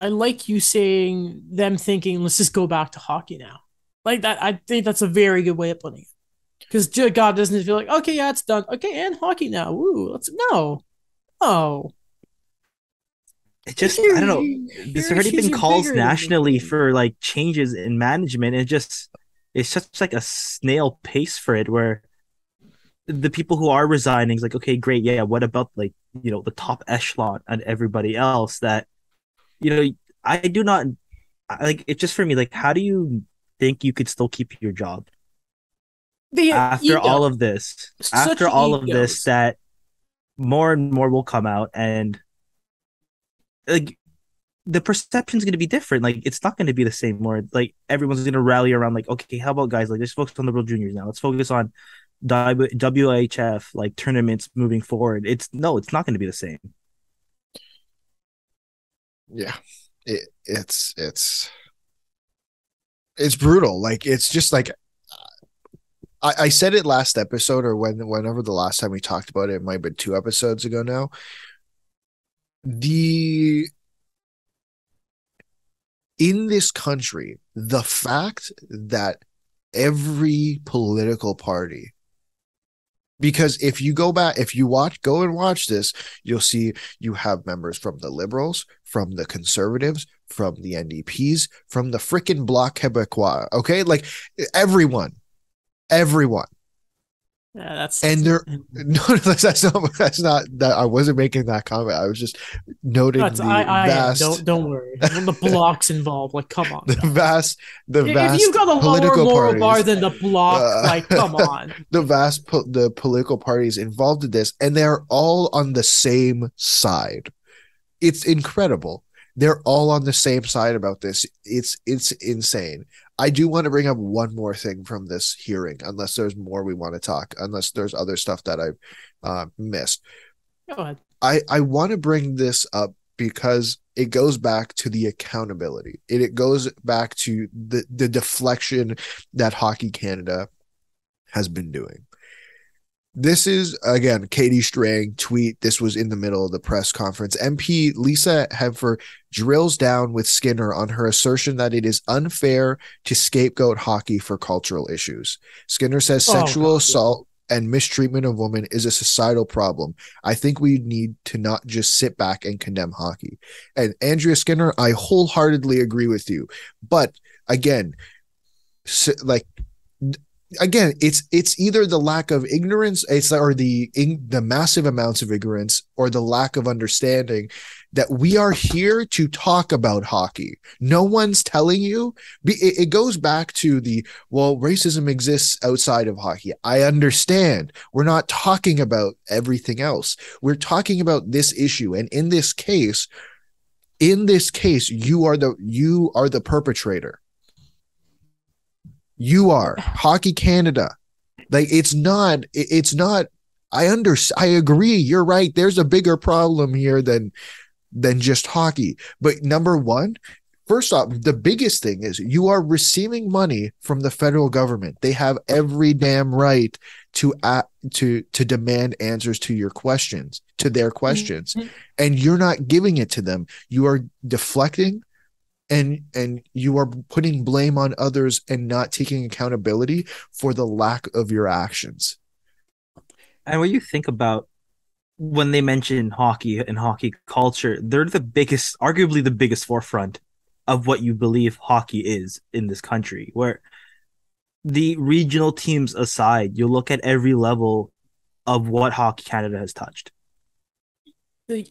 A: I like you saying them thinking let's just go back to hockey now. Like that i think that's a very good way of putting it. Because god doesn't feel like okay yeah it's done. Okay and hockey now. Ooh, let's no. Oh
B: it just I don't know. There's already been calls nationally for like changes in management. It just it's such like a snail pace for it where the people who are resigning is like, okay, great, yeah. What about like you know the top echelon and everybody else that you know I do not like it. Just for me, like how do you think you could still keep your job
A: The
B: after
A: ego.
B: all of this
A: Such
B: after all of this that more and more will come out and like the perception's going to be different. Like it's not going to be the same where like everyone's going to rally around like okay how about guys? Like let's focus on the world juniors now. Let's focus on W- WHF like tournaments moving forward. It's no it's not going to be the same.
C: Yeah. It, it's it's it's brutal. Like it's just like I, I said it last episode or when whenever the last time we talked about it, it might have been two episodes ago now the in this country the fact that every political party because if you go back if you watch go and watch this you'll see you have members from the liberals from the conservatives from the ndps from the frickin' bloc québécois okay? Like everyone everyone
A: Yeah, that's
C: and they're [laughs] no, no that's, not that's not that i wasn't making that comment i was just noting
A: That's,
C: the
A: I, I
C: vast
A: don't don't worry. The [laughs] blocks involved, like come on.
C: the
A: guys.
C: vast the
A: if
C: vast
A: you've got a lower moral bar than the block,
C: Uh,
A: like come on. [laughs]
C: the vast po- the political parties involved in this and they're all on the same side it's incredible they're all on the same side about this it's it's insane i do want to bring up one more thing from this hearing unless there's more we want to talk unless there's other stuff that i've uh, missed
A: Go ahead.
C: I, I want to bring this up because it goes back to the accountability. It, it goes back to the, the deflection that Hockey Canada has been doing. This is again Katie Strang tweet. This was in the middle of the press conference. MP Lisa Hepfner drills down with Skinner on her assertion that it is unfair to scapegoat hockey for cultural issues. Skinner says
A: Oh,
C: sexual
A: God.
C: assault and mistreatment of women is a societal problem. I think we need to not just sit back and condemn hockey. And Andrea Skinner, I wholeheartedly agree with you. But again, like again, it's it's either the lack of ignorance, it's or the the massive amounts of ignorance or the lack of understanding that we are here to talk about hockey. No one's telling you. It, it goes back to the well, racism exists outside of hockey. I understand. We're not talking about everything else. We're talking about this issue, and in this case, in this case, you are the you are the perpetrator. You are Hockey Canada. Like it's not. It's not. I under. I agree. You're right. There's a bigger problem here than than just hockey. But number one, first off, the biggest thing is you are receiving money from the federal government. They have every damn right to a to to demand answers to your questions, to their questions,
A: Mhm.
C: and you're not giving it to them. You are deflecting. And and you are putting blame on others and not taking accountability for the lack of your actions.
B: And when you think about when they mention hockey and hockey culture, they're the biggest, arguably the biggest forefront of what you believe hockey is in this country. Where the regional teams aside, you look at every level of what Hockey Canada has touched.
A: the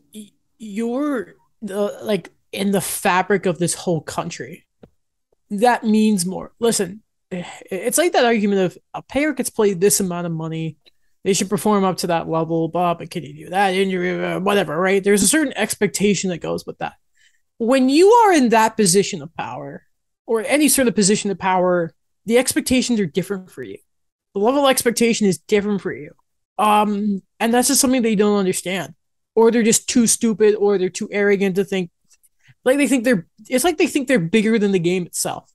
A: you're the like in the fabric of this whole country. That means more. Listen, eh, it's like that argument of a player gets paid this amount of money, they should perform up to that level. But but can you do that? Injury, uh, whatever. Right? There's a certain expectation that goes with that. When you are in that position of power, or any sort of position of power, the expectations are different for you. The level of expectation is different for you. Um, and that's just something they don't understand or they're just too stupid or they're too arrogant to think like they think they're it's like they think they're bigger than the game itself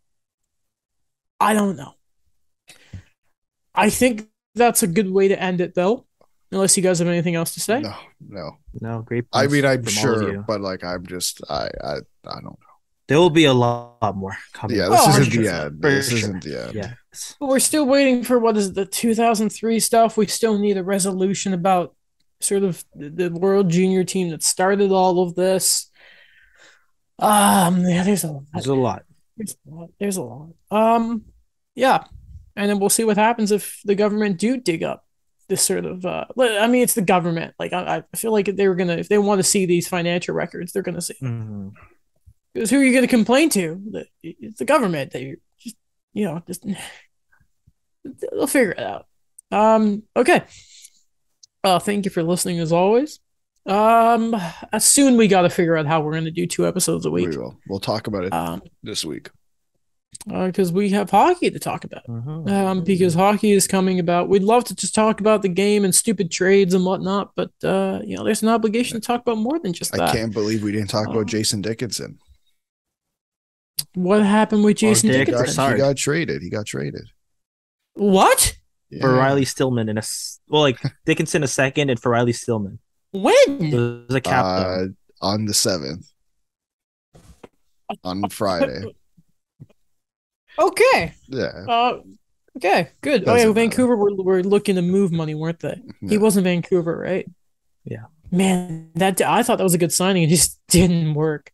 A: i don't know i think that's a good way to end it though unless you guys have anything else to say
C: No, no.
B: No, great.
C: I mean, I'm
B: from all of
C: sure, but like, I'm just, I, I, I don't know.
B: there will be a lot more coming.
C: Yeah,
A: Oh,
C: this isn't the
A: 100%,
C: end.
B: for
C: This
B: sure.
C: isn't the end.
B: Yes.
A: but we're still waiting for what is the 2003 stuff we still need a resolution about sort of the, the world junior team that started all of this um yeah there's a lot
B: There's a lot.
A: There's a lot. There's a lot. Um, yeah, and then we'll see what happens if the government do dig up this sort of. Uh, I mean, it's the government. Like I, I feel like they were gonna, if they want to see these financial records, they're gonna see.
B: Mhm.
A: Because who are you gonna complain to? It's the government. They just you know, just [sighs] they'll figure it out. Um, okay. Uh, thank you for listening as always. Um, as soon we got to figure out how we're going to do two episodes a week.
C: We will. We'll talk about it
A: Um,
C: this week.
A: because we have hockey to talk about.
B: Uh-huh.
A: Um, because hockey is coming about. We'd love to just talk about the game and stupid trades and whatnot, but uh, you know, there's an obligation to talk about more than just
C: I
A: that.
C: can't believe we didn't talk
A: Oh.
C: about Jason Dickinson.
A: What happened with Jason
B: Dick
C: He got,
A: Dickinson?
C: He got traded. He got traded.
A: What?
B: For Riley Stillman in a well, like [laughs] Dickinson a second, and for Riley Stillman,
A: When?
B: it was a cap.
C: uh, on the seventh on Friday.
A: Okay.
C: Yeah,
A: Uh, okay. Good. Oh
C: Doesn't
A: yeah,
C: matter.
A: Vancouver were, were looking to move money, weren't they? He was in Vancouver, right?
B: Yeah.
A: Man, that I thought that was a good signing. It just [laughs] didn't work.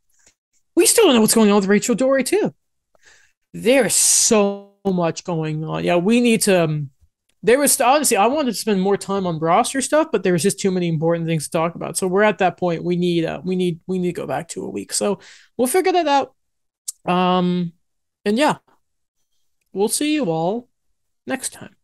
A: We still don't know what's going on with Rachel Dory too. There's so much going on. Yeah, we need to. Um, there was honestly, I wanted to spend more time on roster stuff, but there was just too many important things to talk about. So we're at that point. We need, uh, we need, we need to go back to a week. So we'll figure that out. Um, and yeah, we'll see you all next time.